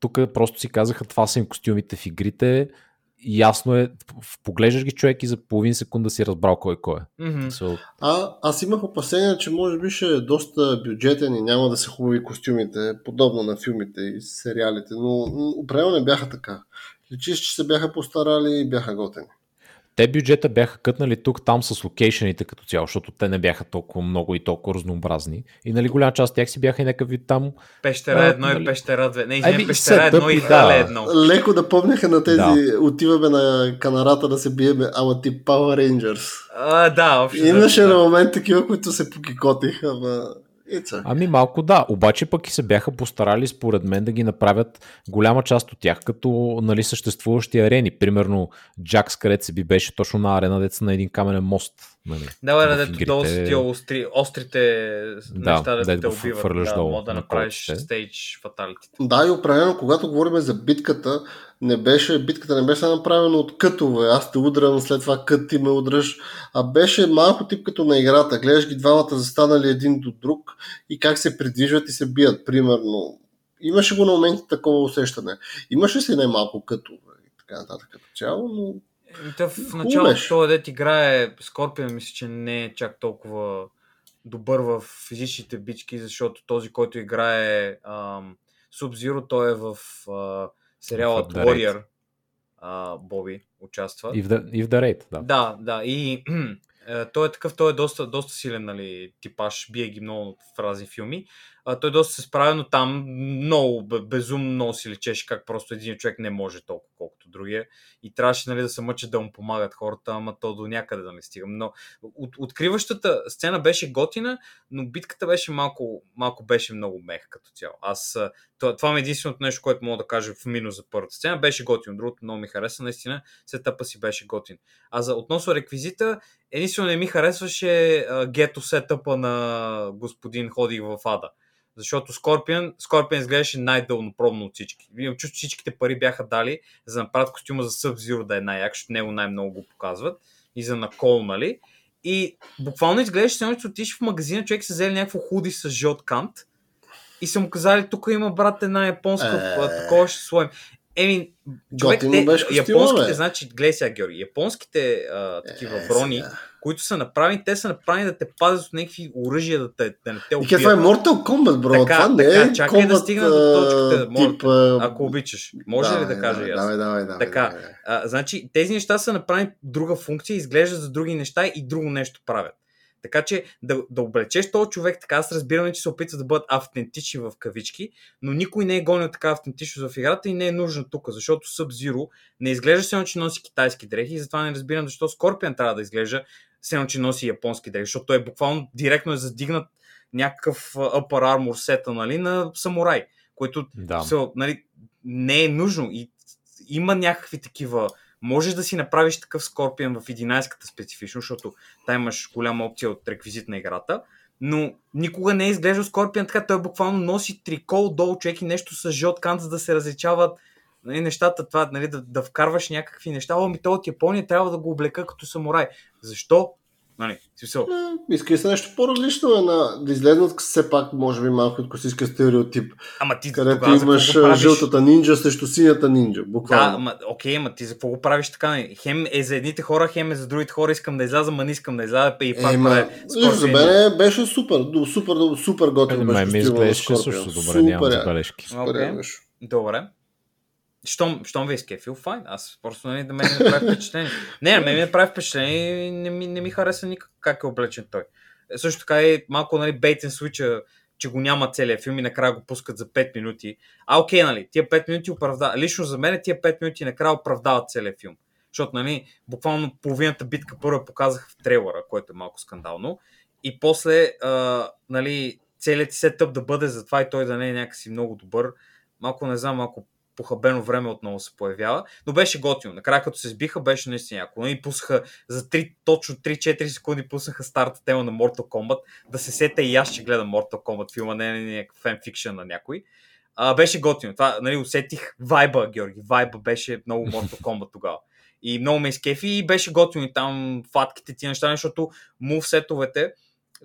тук просто си казаха това са им костюмите в игрите ясно е, поглеждаш ги човек и за половин секунда си разбрал кой е кой е. Мгм. So, А, аз имах опасения, че може би ще е доста бюджетен и няма да са хубави костюмите, подобно на филмите и сериалите, но определено не бяха така. Личиш, че се бяха постарали и бяха готени. Те бюджета бяха кътнали тук, там с локейшените като цяло, защото те не бяха толкова много и толкова разнообразни. И нали голяма част от тях си бяха и някакъв вид там. Пещера едно и нали- пещера две. Не, Ами, извиня, пещера едно и хале да. едно. Леко да помняха на тези, Да. отиваме на канарата да се биеме, ама тип Power Rangers. А, да, общо. Имаше взето, на да. момент такива, които се покикотиха, ама... Ица. Ами малко да, обаче пък и се бяха постарали според мен да ги направят голяма част от тях като нали, съществуващи арени. Примерно Джакс, където се би беше точно на арена деца на един каменен мост. Нали. Да, бе, в дето игрите. долу са тия остри, острите да, неща, да дето те убиват. Да, долу мога да на направиш стейдж фаталитите. Да, и определено, когато говорим за битката, не беше, битката не беше направена от кътове. Аз те удрям, след това кът ти ме удръж. А беше малко тип като на играта. Гледаш ги двамата застанали един до друг и как се придвижват и се бият, примерно. Имаше го на моменти такова усещане. Имаше си най-малко кътове и така нататък като цяло, но Еми, Та в началото този дет играе Скорпион, мисля, че не е чак толкова добър в физичните бички, защото този, който играе ам, Sub-Zero, той е в а, The Raid. Warrior. А, Боби участва. И в The, The Raid, да. Да, да. И *clears throat* е, той е такъв, той е доста, доста силен, нали, типаж, бие ги много в разни филми. А, той доста се справя, но там много, бе- безумно много си лечеше как просто един човек не може толкова, колкото другия. И трябваше нали, да се мъчат да му помагат хората, ама то до някъде да не стигам. Но от, откриващата сцена беше готина, но битката беше малко, малко беше много мех като цяло. Аз, това, това ми е единственото нещо, което мога да кажа в минус за първата сцена. Беше готино, другото много ми хареса, наистина сетъпа си беше готин. А за относно реквизита, единствено не ми харесваше а, гето сетъпа на господин Ходих в Ада. Защото Скорпион, Скорпион изглеждаше най-дълнопробно от всички. Имам чувство, всичките пари бяха дали за да направят костюма за Sub-Zero да е най-як, защото него най-много го показват. И за Накол, нали? И буквално изглеждаше, се че отиш в магазина, човек се взели някакво худи с жълт кант и са му казали, тук има брат една японска, е... такова ще слоем. Еми, човек, те, беше костюма, японските, бе. значи, гледай сега, Георги, японските а, такива Е, брони, сега. които са направени, те са направени да те пазят от някакви оръжия, да, те, да не те И убият. ке, това е Mortal Kombat, бро. Така, това не така, е чакай да Kombat, стигна до точката, Тип, а, Ако обичаш. Може ли давай, да кажа давай, и аз? Давай, давай, давай. Така. давай. А, значи, тези неща са направени друга функция, изглеждат за други неща и друго нещо правят. Така че да, да облечеш този човек така, аз разбирам, че се опитват да бъдат автентични в кавички, но никой не е гонил така автентичност в играта и не е нужно тук, защото Sub-Zero не изглежда се че носи китайски дрехи и затова не разбирам защо Скорпион трябва да изглежда се че носи японски дрехи, защото той е буквално директно е задигнат някакъв upper armor сета нали, на самурай, който Да. се, нали, не е нужно и има някакви такива можеш да си направиш такъв Скорпион в 11-ката специфично, защото там имаш голяма опция от реквизит на играта, но никога не е изглеждал Скорпион така, той буквално носи трико отдолу човек и нещо с жълт кант, за да се различават нали, нещата, това, нали, да, да вкарваш някакви неща. О, ми то от Япония трябва да го облека като самурай. Защо? Нали, смисъл, Е, Иска се нещо по-различно, е на, да излезнат все пак, може би, малко от класическия стереотип, ама ти където тогава имаш а, правиш? жълтата нинджа срещу синята нинджа, Да, буквално. ама, окей, ама ти за какво го правиш така? не? Хем е за едните хора, хем е за другите хора, искам да изляза, ма не искам да изляза, и пак Е, ма, е за мен беше супер, супер, супер готин Е, беше Мен ми изглеждаше също добре, нямам Супер, забележки. Беше. Добре. Щом, щом ви е скефил, файн. Аз просто нали, да мен ми прави впечатление. Не, на мен ми не прави впечатление и не ми, не ми хареса никак как е облечен той. Е, също така е малко нали, бейтен случая, че го няма целият филм и накрая го пускат за 5 минути. А окей, нали, тия 5 минути оправдават. Лично за мен тия 5 минути накрая оправдават целият филм. Защото, нали, буквално половината битка първо показах в трейлера, което е малко скандално. И после, а, нали, целият сетъп да бъде за това и той да не е някакси много добър. Малко, не знам, малко похабено време отново се появява, но беше готино. Накрая като се сбиха, беше наистина яко. И пуснаха за 3, точно 3-4 секунди пуснаха старта тема на Mortal Kombat, да се сета и аз ще гледам Mortal Kombat филма, не е някакъв фенфикшн на някой. А, беше готино. Това, нали, усетих вайба, Георги. Вайба беше много Mortal Kombat тогава. И много ме изкефи и беше готино и там фатките ти неща, защото мувсетовете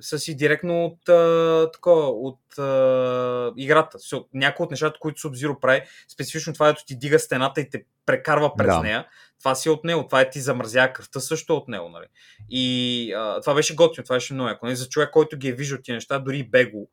са си директно от, а, такова, от а, играта. Някои от нещата, които Sub-Zero прави, специфично това, ето ти дига стената и те прекарва през Да. нея. това си е от него, това е ти замразява кръвта също е от него, нали. И а, това беше готино, това беше много яко. Нали? За човек, който ги е виждал тия неща, дори бего,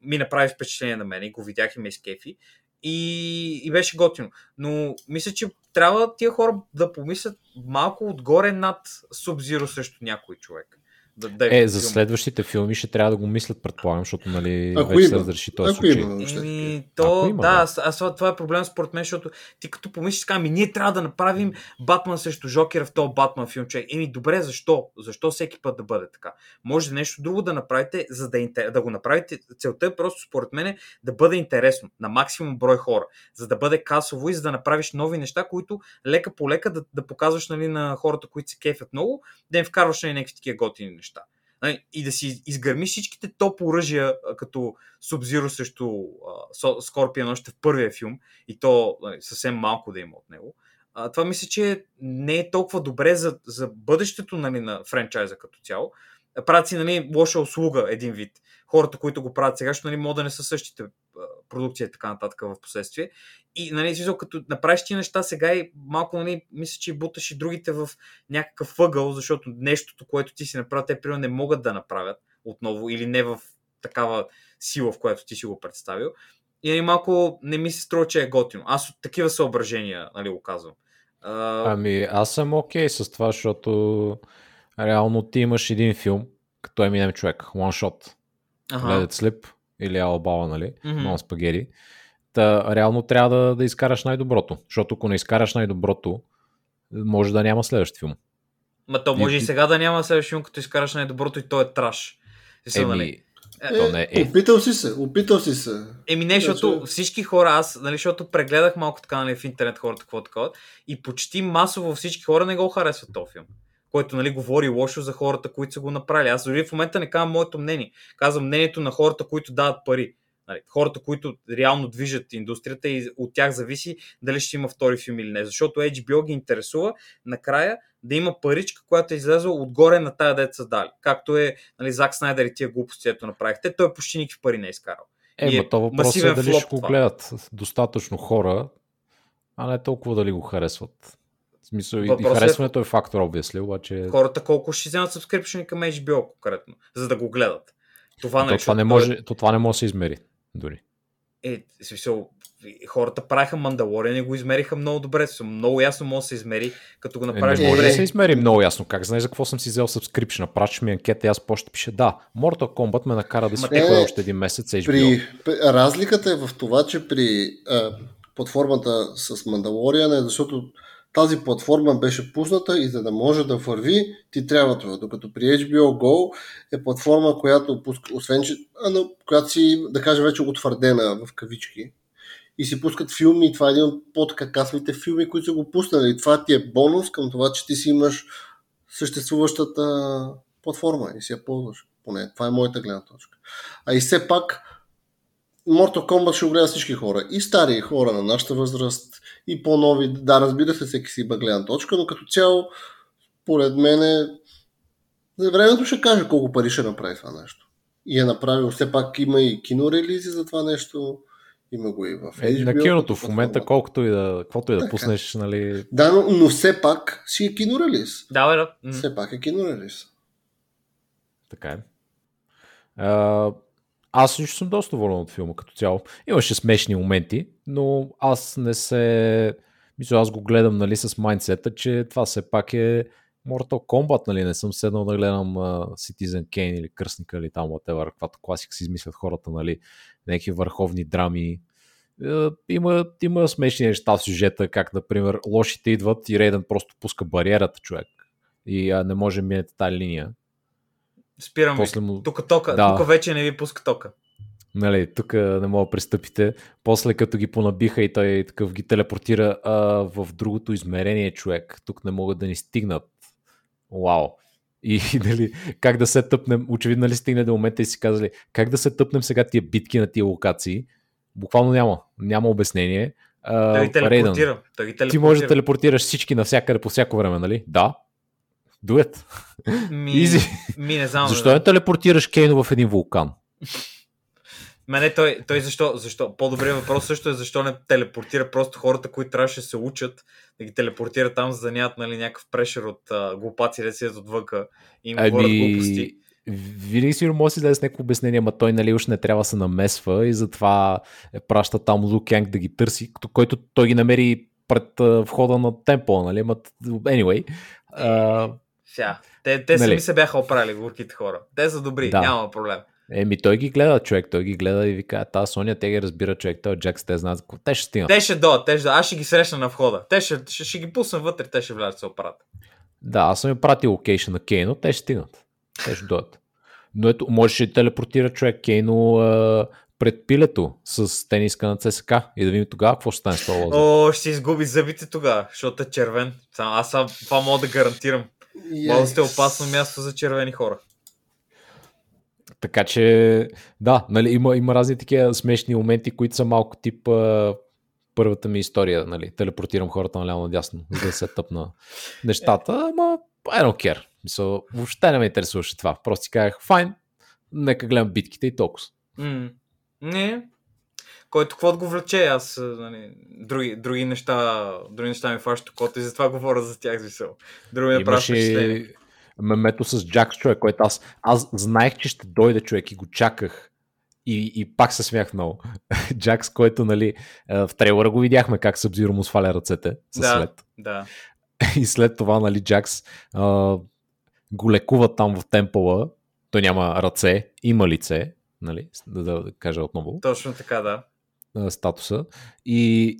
ми направи впечатление на мен и го видях и ме изкефи. И, и беше готино. Но мисля, че трябва тия хора да помислят малко отгоре над Субзиро срещу някой човек. Да, да Е, за следващите филми ще трябва да го мислят, предполагам, защото нали, Ако вече се има. разреши този Ако случай. има. Еми, то, Ако има, да, аз, аз, това- е проблем според мен, защото ти като помислиш така, ами ние трябва да направим Батман срещу Жокера в този Батман филм, човек. Еми, добре, защо? Защо всеки път да бъде така? Може нещо друго да направите, за да, интер- да го направите. Целта е просто, според мен, да бъде интересно на максимум брой хора, за да бъде касово и за да направиш нови неща, които лека по лека да, да показваш нали, на хората, които се кефят много, да им вкарваш нали, някакви такива готини неща. Нали, И да си изгърмиш всичките топ оръжия, като Субзиро срещу Скорпион още в първия филм, и то нали, съвсем малко да има от него. Това мисля, че не е толкова добре за, за бъдещето нали, на франчайза като цяло. Правят си нали, лоша услуга един вид. Хората, които го правят сега, защото нали, могат да не са същите а, продукции и така нататък в последствие. И нали, смисъл, като направиш ти неща сега и малко, нали, мисля, че буташ и другите в някакъв въгъл, защото нещото, което ти си направил, те примерно не могат да направят отново или не в такава сила, в която ти си го представил. И нали, малко не ми се струва, че е готино. Аз от такива съображения нали, го казвам. А, Ами аз съм окей с това, защото реално ти имаш един филм, като Eminem човек, one shot, It Slip или Албала, нали, mm-hmm. спагери. Та реално трябва да, да изкараш най-доброто, защото ако не изкараш най-доброто, може да няма следващ филм. Ма то може и И- сега да няма следващия филм, като изкараш най-доброто и то е траш. Еми, нали? Еми, то не е. Опитал си се, опитал си се. Еми не, защото Иначе- всички хора, аз, нали, защото прегледах малко така нали, в интернет хората какво такова и почти масово всички хора не го харесват този филм. Който нали, говори лошо за хората, които са го направили. Аз дори в момента не казвам моето мнение. Казвам мнението на хората, които дават пари. Нали, хората, които реално движат индустрията и от тях зависи дали ще има втори филм или не. Защото HBO ги интересува накрая да има паричка, която е излезла отгоре на тая дет са дали. Както е нали, Зак Снайдер и тия глупости, ето направихте. Той почти никакви пари не е изкарал. Е, е то въпрос е дали ще го гледат достатъчно хора, а не толкова дали го харесват. В смисъл, и, е- харесването е фактор, obviously, обаче хората колко ще вземат subscription към HBO конкретно, за да го гледат. Това, то, нали, това, не може, то това не може да се измери дори. Е, смисъл, хората правиха Мандалориан и го измериха много добре. Много ясно може да се измери, като го Е, направиш не може добре. да се измери много ясно. Как знаеш за какво съм си взел subscription? Пращаш ми анкета и аз по ще пиша да. Mortal Kombat ме накара да си купя не, още един месец HBO. При, при, разликата е в това, че при а, платформата с Мандалориан е защото тази платформа беше пусната и за да може да върви, ти трябва това. Докато при HBO Go е платформа, която пуска, освен че, а, която си, да кажем, вече утвърдена в кавички и си пускат филми и това е един от по-касовите филми, които са го пуснали. Това ти е бонус към това, че ти си имаш съществуващата платформа и си я ползваш. Поне това е моята гледна точка. А и все пак Mortal Kombat ще го всички хора. И стари хора на нашата възраст, и по-нови. Да, разбира се, всеки си има гледна точка, но като цяло, поред мен, за времето ще каже колко пари ще направи това нещо. И е направил, все пак има и кинорелизи за това нещо, има го и в Е, HBO. на киното в момента, колкото и да, каквото и да Така. пуснеш, нали, Да, но, но все пак си е кинорелиз. Да, бе, да. Все пак е кинорелиз. така е. А, аз лично съм доста доволен от филма като цяло. Имаше смешни моменти, но аз не се... Мисля, аз го гледам нали, с майндсета, че това все пак е Mortal Kombat, нали? Не съм седнал да гледам uh, Citizen Kane или Кръстника или там, whatever, каквато класика си измислят хората, нали? Някакви върховни драми. Е, има, има смешни неща в сюжета, как, например, лошите идват и Рейден просто пуска бариерата, човек. И а, не може да минете тази линия. Спирам ви. После му... Тук тока, Да. тук вече не ви пуска тока. Нали, тук не мога да пристъпите. После като ги понабиха и той такъв ги телепортира а, в другото измерение човек. Тук не могат да ни стигнат. Вау. *laughs* И нали, как да се тъпнем, очевидно ли стигне до момента и си казали, как да се тъпнем сега тия битки на тия локации. Буквално няма. Няма обяснение. Той ги телепортира. Той ги ти можеш да телепортираш всички навсякъде по всяко време, нали? Да. Дует. Ми, Изи. ми не знам. Защо не телепортираш Кейно в един вулкан? Ма не, той, той защо, защо? По-добрият въпрос също е защо не телепортира просто хората, които трябваше да се учат, да ги телепортира там, за да нямат нали, някакъв прешер от а, глупаци, да седят отвънка и им говорят глупости. Винаги сигурно може да си даде с някакво обяснение, ма той нали уж не трябва да се намесва и затова е праща там Лук Янг да ги търси, който той ги намери пред входа на темпо, нали? Ма, anyway. А, Сега, те, те Нали? сами се бяха оправили горките хора. Те са добри, Да. няма проблем. Еми, той ги гледа, човек, той ги гледа и вика, тази Соня, те ги разбира, човек, той Джакс, те знаят, какво- те ще стигнат. Те ще дойдат, те ще дойдат. Аз ще ги срещна на входа. Те ще, ще, ще ги пусна вътре, те ще влязат да се оправят. Да, аз съм им пратил локейшн на Кейно, те ще стигнат. Те ще дойдат. Но ето, можеше да телепортира човек Кейно а, пред пилето с тениска на ЦСК и да видим тогава какво ще стане с това лоза. О, ще изгуби зъбите тогава, защото е червен. Аз това мога да гарантирам. Да сте опасно място за червени хора. Така че, да, нали, има, има разни такива смешни моменти, които са малко тип а, първата ми история, нали, телепортирам хората наляво надясно, за да се тъпна нещата, ама I don't care. Мисъл, въобще не ме интересуваше това. Просто си казах, файн, нека гледам битките и толкова. М. Не. Който каквото го влече, аз а, нали, други, други неща, други неща ми фащат окото и затова говоря за тях смисъл. Други ме впечатление. Имаше мемето с Джакс човек, който аз, аз знаех, че ще дойде човек и го чаках. И, и пак се смях много. *laughs* Джакс, който, нали, а, в трейлера го видяхме как Събзиро му сваля ръцете със Да. след. Да. *laughs* И след това, нали, Джакс а, го лекува там в темпъла. Той няма ръце, има лице, нали, да, да, да кажа отново Точно така, да. Статуса. И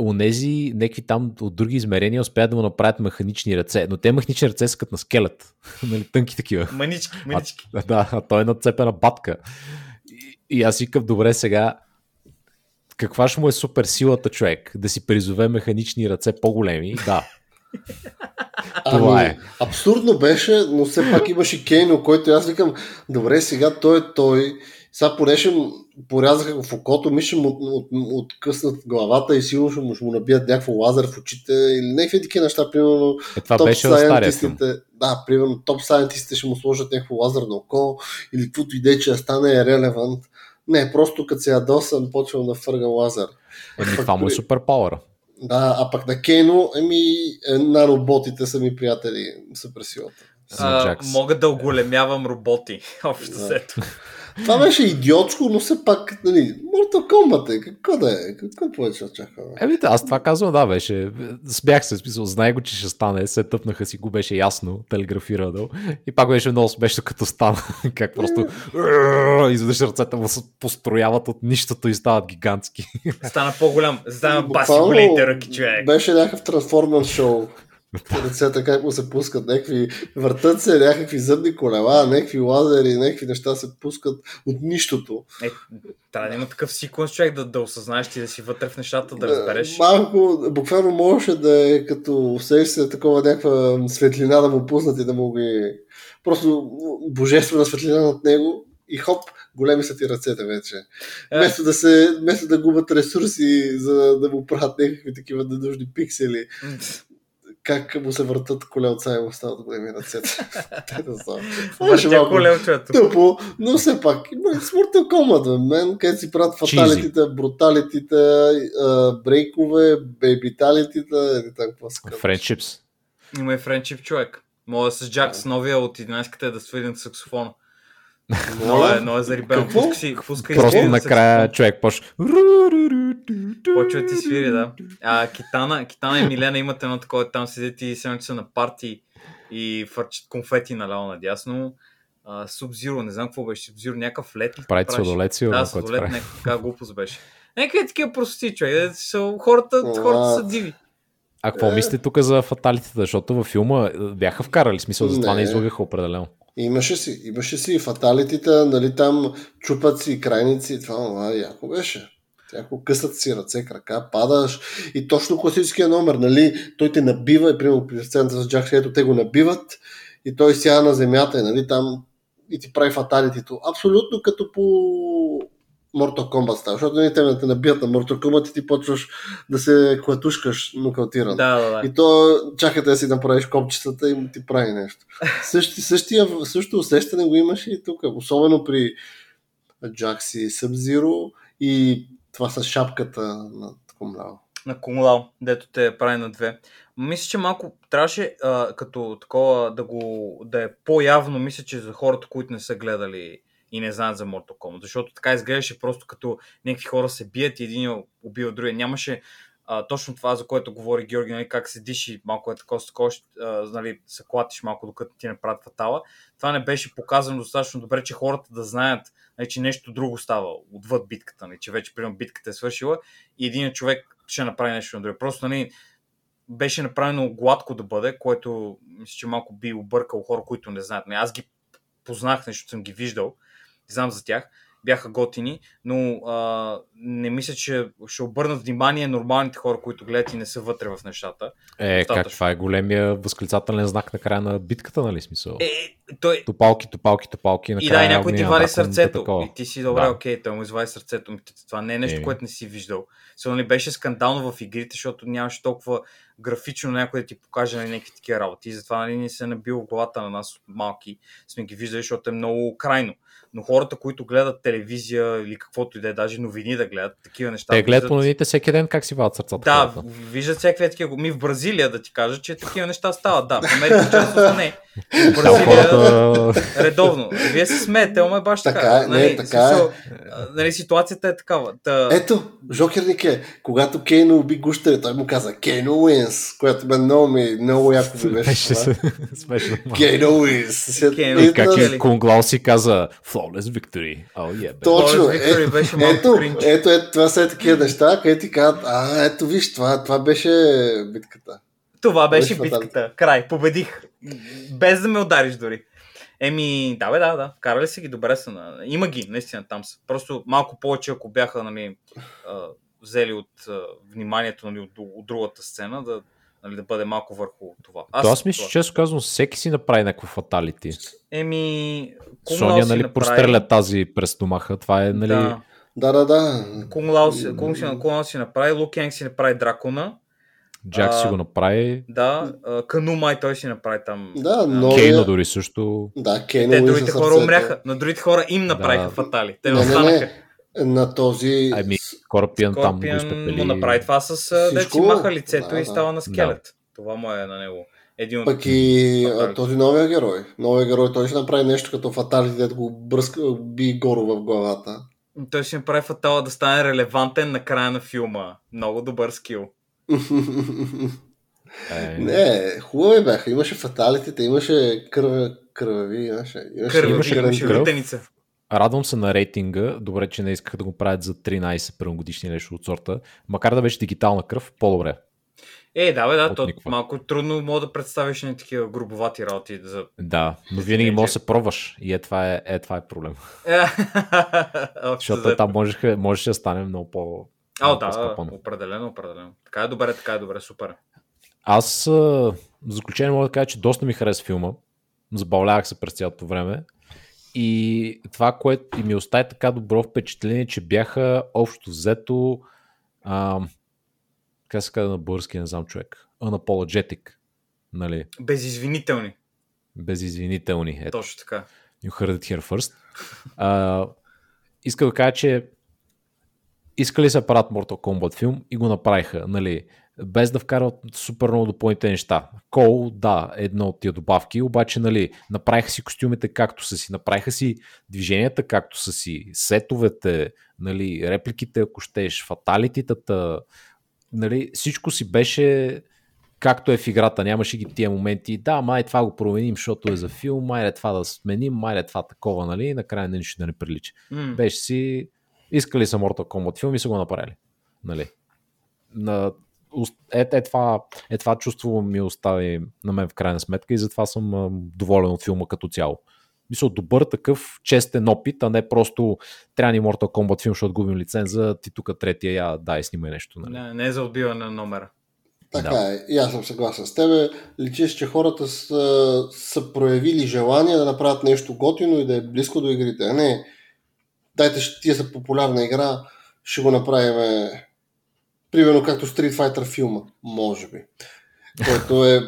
онези, някакви там от други измерения успеят да му направят механични ръце. Но те механични ръце са като на скелет. *laughs* нали, тънки такива. Манички, манички. А, да, а той е нацепена батка. И, и аз викам, добре сега, каква ще му е супер силата човек? Да си призове механични ръце по-големи? Да. *laughs* Това ами, е. Абсурдно беше, но все пак имаше Кейно, който аз викам, добре, сега той е той. Сега поне ще му- порязаха го в окото, ми ще му от, от, откъснат главата и сигурно ще му, ще му набият някакво лазер в очите или някакви такива неща, примерно Е, това топ беше сайентистите, да, примерно топ сайентистите ще му сложат някакво лазерно око или каквото идея, че стане релевант. Не, просто като се ядосам, почвам да фъргам лазер. Еми, това му е супер пауъра. Да, а пък на Кейно, еми, е, наноботите са ми приятели, супер силата. За А, Джакс. мога да оголемявам роботи. *laughs* Общо Да. Това беше идиотско, но все пак, нали, Mortal Kombat е, какво да е, какво повече очакваме? Еми, да, аз това казвам, да, беше. Смях се, смисъл, знае го, че ще стане, се тъпнаха си го, беше ясно, телеграфирано. И пак беше много смешно, като стана, *laughs* как просто *laughs* изведнъж ръцете му се построяват от нищото и стават гигантски. Стана по-голям. Стана баси големите ръки, човек. Беше някакъв трансформан шоу. Ръцете как му се пускат, някакви въртат се, някакви зъбни колела, някакви лазери, някакви неща се пускат от нищото. Е, трябва да има такъв секвенс, човек, да, да осъзнаеш ти да си вътре в нещата, да разбереш. Е, Малко, буквално можеше да е като усещаш се такова някаква светлина да му пуснат и да му ги... Просто божествена светлина над него и хоп, големи са ти ръцете вече. Е. Вместо да, се, вместо да губят ресурси, за да му правят някакви такива ненужни пиксели, как му се въртат колелца и му стават големи ръцете. *laughs* Те да беше Въртя малко колелчето. тъпо, но все пак с Mortal Kombat, мен, където си правят фаталитите, бруталитите, брейкове, бейбиталитите, така какво се казва. Friendships. Има и френчип човек. Мога с Джак с новия от 11-ката да свирим саксофона. Много е, много е зарибено. Какво? Пуска си, пуска и Просто свири на накрая саксофон. човек почва. Почва ти свири, да. А Китана, Китана и Милена имат едно такова, там седят и се са на парти и фърчат конфети наляво надясно. Sub-Zero, не знам какво беше, Sub-Zero, някакъв лед. Прави сладолет, Да, сладолет, някаква така глупост беше. Някакви такива прости, човек. е, са- Хората, хората са диви. А какво Е. мислите тук за фаталитите? Защото във филма е, бяха вкарали смисъл, затова не Не. излагаха определено. Имаше си, имаше си и фаталитите, нали там чупат си крайници, това, това яко беше. Яко късат си ръце, крака, падаш и точно класическия номер, нали, той те набива и примерно при сцената с Джак, ето те го набиват и той сяда на земята и нали там и ти прави фаталитито. Абсолютно като по Mortal Kombat става, защото нали, те да те набият на Mortal Kombat и ти почваш да се клатушкаш нокаутиран. Да, да, да. И то чакате да си направиш копчетата и ти прави нещо. *laughs* Същи, същия, също усещане го имаше и тук, особено при Джакси Sub-Zero и това с шапката на Кумлао. на Кумлао, дето те прави на две. Мисля, че малко трябваше а, като такова да го да е по-явно, мисля, че за хората, които не са гледали и не знаят за Mortal Kombat, защото така изглеждаше просто като някакви хора се бият и един убива другия. Нямаше а, точно това, за което говори Георги, нали, как седиш и малко е такова, такова нали, се клатиш малко, докато ти не правят фатала. Това не беше показано достатъчно добре, че хората да знаят, нали, че нещо друго става отвъд битката, нали, че вече, примерно, битката е свършила и един човек ще направи нещо друго. Просто, нали, беше направено гладко да бъде, което мисля, че малко би объркал хора, които не знаят. Не, аз ги познах, нещо съм ги виждал, знам за тях, бяха готини, но а, не мисля, че ще обърнат внимание нормалните хора, които гледат и не са вътре в нещата. Е, Достатъчно. как това е големия възклицателен знак на края на битката, нали смисъл? Е, той, Топалки, топалки, топалки. и накрая да, някой ти вари сърцето. такова. И ти си добре, Да. окей, той му извади сърцето. Ами, Това не е нещо, Еми. което не си виждал. Сега нали, беше скандално в игрите, защото нямаше толкова графично някой да ти покаже на някакви такива работи. И затова нали, ни се е набил в главата на нас малки. Сме ги виждали, защото е много крайно. Но хората, които гледат телевизия или каквото и да е, даже новини да гледат, такива неща. Те гледат виждат- по новините всеки ден как си вадат сърцата. Да, хората. виждат всякакви такива. Ми в Бразилия да ти кажа, че такива неща стават. Да, в Америка често не. В Бразилия хората... редовно. Вие се смеете, ама е баш така. Така е, не, нали, така смисъл, а, нали, ситуацията е такава. Та, Ето, Жокерник е, когато Кейно уби гущеря, той му каза Кейно Уинс, което бе много, ми, много яко ми беше. *laughs* Смешно. Кейно Уинс. Как на- Чели. и Кунглау си каза Flawless Victory. Oh, yeah, baby. Точно. Е, беше малко ето, кринч. ето, ето, това са е такива неща, където ти казват, а, ето виж, това, това беше битката. това беше Беше битката. Край, победих. Без да ме удариш дори. Еми, да, бе, да, да. Карали си ги, добре са. на- Има ги, наистина там са. Просто малко повече, ако бяха нали, взели от вниманието нали, от, от другата сцена, да, нали, да бъде малко върху това. То аз мисля, това. че често казвам, всеки си направи някакво фаталити. Еми, Соня, си нали, направи- простреля тази през стомаха. Това е, нали... Да. Да, да, да. Кунг Лао си, Кунг си, Кунг Лао си направи, Лу Кенг си направи дракона. Джак си А, го направи. Да, Кану май той си направи там. Да, но... но- Кейно дори също. Да, Кейно Те другите хора умряха. На другите хора им направиха Да. фатали. Те Не, не, останаха. не. На този... Ами, Скорпион там го изпепели. му направи това с Всичко. маха лицето Да, и да. става на скелет. Това му е на него. Един от... Пък и фаталите. този новия герой. Новия герой, той ще направи нещо като фаталите, дето го бръска, би горо в главата. Той си направи фатала да стане релевантен на края на филма. Много добър скил. *laughs* Е, Не, хубави бяха. Имаше фаталитите, имаше кръв, кръви, имаше. имаше Кърви, имаше имаше, кръв. Радвам се на рейтинга. Добре, че не исках да го правят за 13 първогодишни нещо от сорта. Макар да беше дигитална кръв, по-добре. Е, да, бе, да, От то никаква. малко трудно мога да представиш на такива грубовати работи. За... Да, но винаги можеш да се пробваш. И е това е, е, това е проблем. *laughs* Защото там можеше, можеше да стане много по... А, да, по-скапано. определено, определено. Така е добре, така е добре, супер. Аз в заключение мога да кажа, че доста ми хареса филма. Забавлявах се през цялото време. И това, което и ми остави така добро впечатление, че бяха общо взето а, как се казва на български, не знам човек, unapologetic, нали, Безизвинителни, безизвинителни. Ето, точно така. You heard it here first. А, иска да кажа, че искали се правят Mortal Kombat филм и го направиха, нали, без да вкарват супер много допълнителни неща. Кол, да, е едно от тия добавки, обаче, нали, направиха си костюмите както са си, направиха си движенията както са си, сетовете, нали, репликите, ако щеш, фаталититата, нали, всичко си беше както е в играта, нямаше ги тия моменти, да, май това го променим, защото е за филм, май е това да сменим, май е това такова, нали, накрая не нищо да не прилича. М. Беше си, искали са Mortal Kombat филм и са го направили. Нали. На, е, е, това, е това чувство ми остави на мен в крайна сметка и затова съм доволен от филма като цяло. Мисля, добър такъв честен опит, а не просто трябва ни Mortal Kombat филм, защото губим лиценза, ти тук третия, я дай снимай нещо. Нали. Не, не е за отбиване на номера. Така Да. е, и аз съм съгласен с тебе. Личиш, че хората са, са проявили желание да направят нещо готино и да е близко до игрите. А не, дайте, ще тия са популярна игра, ще го направим примерно както Street Fighter филма, може би. Който е,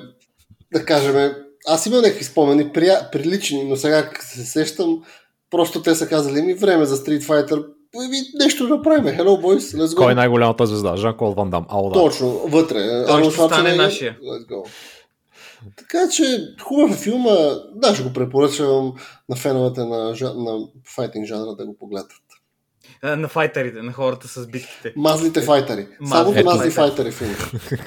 да кажем, аз имам някакви спомени, прия, прилични, но сега как се сещам, Просто те са казали ми време за Street Fighter. Нещо да направим. Hello, boys, let's go. Кой е най-голямата звезда? Жан-Клод Ван Дам. Ау, да. Точно, вътре. Арнолд ще стане Шварценегер, нашия. Let's go. Така че, хубав е филма. Да, ще го препоръчвам на феновете на, на файтинг жанра да го погледат. На файтерите, на хората с битките. Мазлите файтери. Само Ето. мазли файтери филм.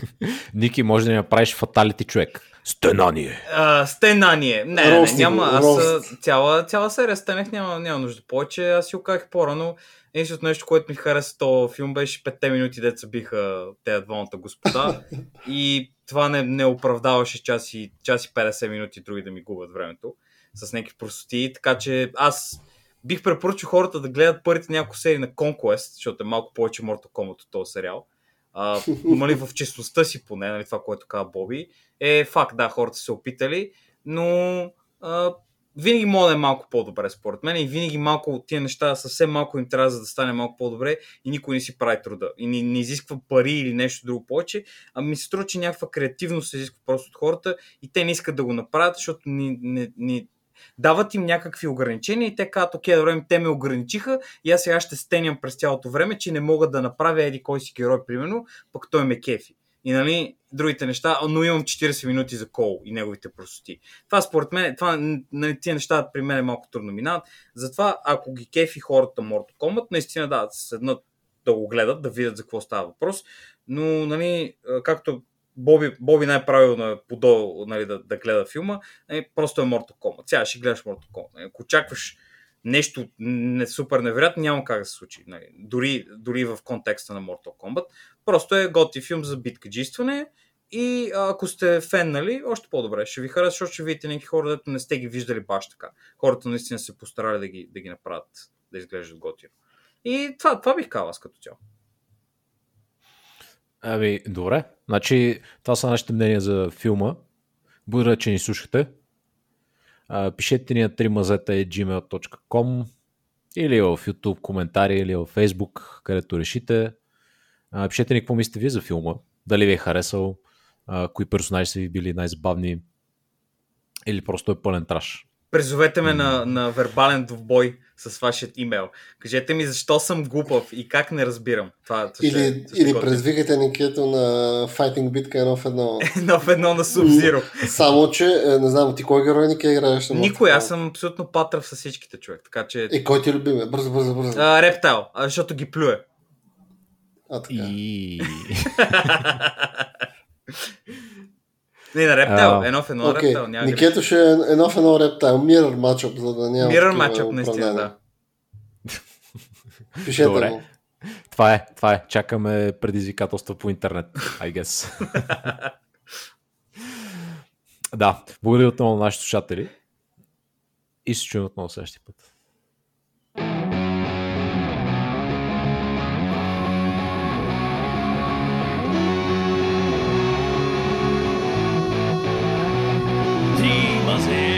*laughs* Ники, може да ни направиш фаталити човек. Стенание. А, стенание. Не, не, не, Рости няма. Аз рост. цяла, цяла серия стенах, няма, няма нужда повече. Аз си го казах по-рано. Единственото нещо, което ми хареса този филм беше 5 минути, деца биха тези двамата господа. *laughs* и това не, не оправдаваше час и, час и 50 минути други да ми губят времето с някакви простоти. Така че аз бих препоръчал хората да гледат първите няколко серии на Conquest, защото е малко повече Mortal Kombat от този сериал. А, *laughs* нали, в честността си поне, нали, това, което каза Боби, е факт, да, хората се опитали, но а, винаги може да е малко по-добре, според мен, и винаги малко от тия неща, съвсем малко им трябва, за да стане малко по-добре и никой не си прави труда. И не, не изисква пари или нещо друго повече, а ми се струва, че някаква креативност се изисква просто от хората и те не искат да го направят, защото ни, не, ни, дават им някакви ограничения и те казват, окей, добре, те ме ограничиха и аз сега ще стеням през цялото време, че не мога да направя еди кой си герой, примерно, пък той ме кефи. И нали, другите неща, но имам 40 минути за кол и неговите простоти. Това според мен, това, нали, тия неща при мен е малко трудно минават. Затова, ако ги кефи хората Mortal Kombat, наистина да, седнат да го гледат, да видят за какво става въпрос. Но, нали, както Боби, Боби най-правилно е подол нали, да, да гледа филма, нали, просто е Mortal Kombat. Сега ще гледаш Mortal Kombat. Нали. Ако очакваш нещо не, супер невероятно, няма как да се случи. Нали. Дори, дори в контекста на Mortal Kombat. Просто е готи филм за биткаджистване и ако сте фен, нали, още по-добре. Ще ви хареса, защото ще видите някакви хора, дето не сте ги виждали баш така. Хората наистина се постарали да ги, да ги направят да изглеждат готино. И това, това бих казал аз като цяло. Ами, добре. Значи, това са нашите мнения за филма. Благодаря, че ни слушахте. А, пишете ни на 3mazeta.gmail.com или в YouTube коментари, или в Facebook, където решите. Пишете ни какво мислите вие за филма. Дали ви е харесал, кои персонажи са ви били най-забавни или просто е пълен траш. Призовете ме на, на вербален двубой с вашият имейл. Кажете ми защо съм глупав и как не разбирам. Това, това Или, ще, ще или готино. предизвикайте Никето на Fighting битка едно в едно. Едно в едно на Sub-Zero. Само, че е, не знам, ти кой герой Нике играеш? на Никой, аз съм абсолютно патрав с всичките човек. Така че... Е, кой ти любим? е? Бързо, бързо, бързо. А, рептайл, защото ги плюе. А, така. И... *laughs* *laughs* Не, на рептайл, А, едно в едно Окей, рептайл. Няма грешка. Никето ще е едно в едно рептайл. Mirror матчъп, за да няма Мирър матчъп, наистина, да. *laughs* Пишете Добре. го. Това е, това е. Чакаме предизвикателства по интернет, I guess. *laughs* *laughs* да, благодаря отново на нашите слушатели и се чуем отново следващия път. Aussie.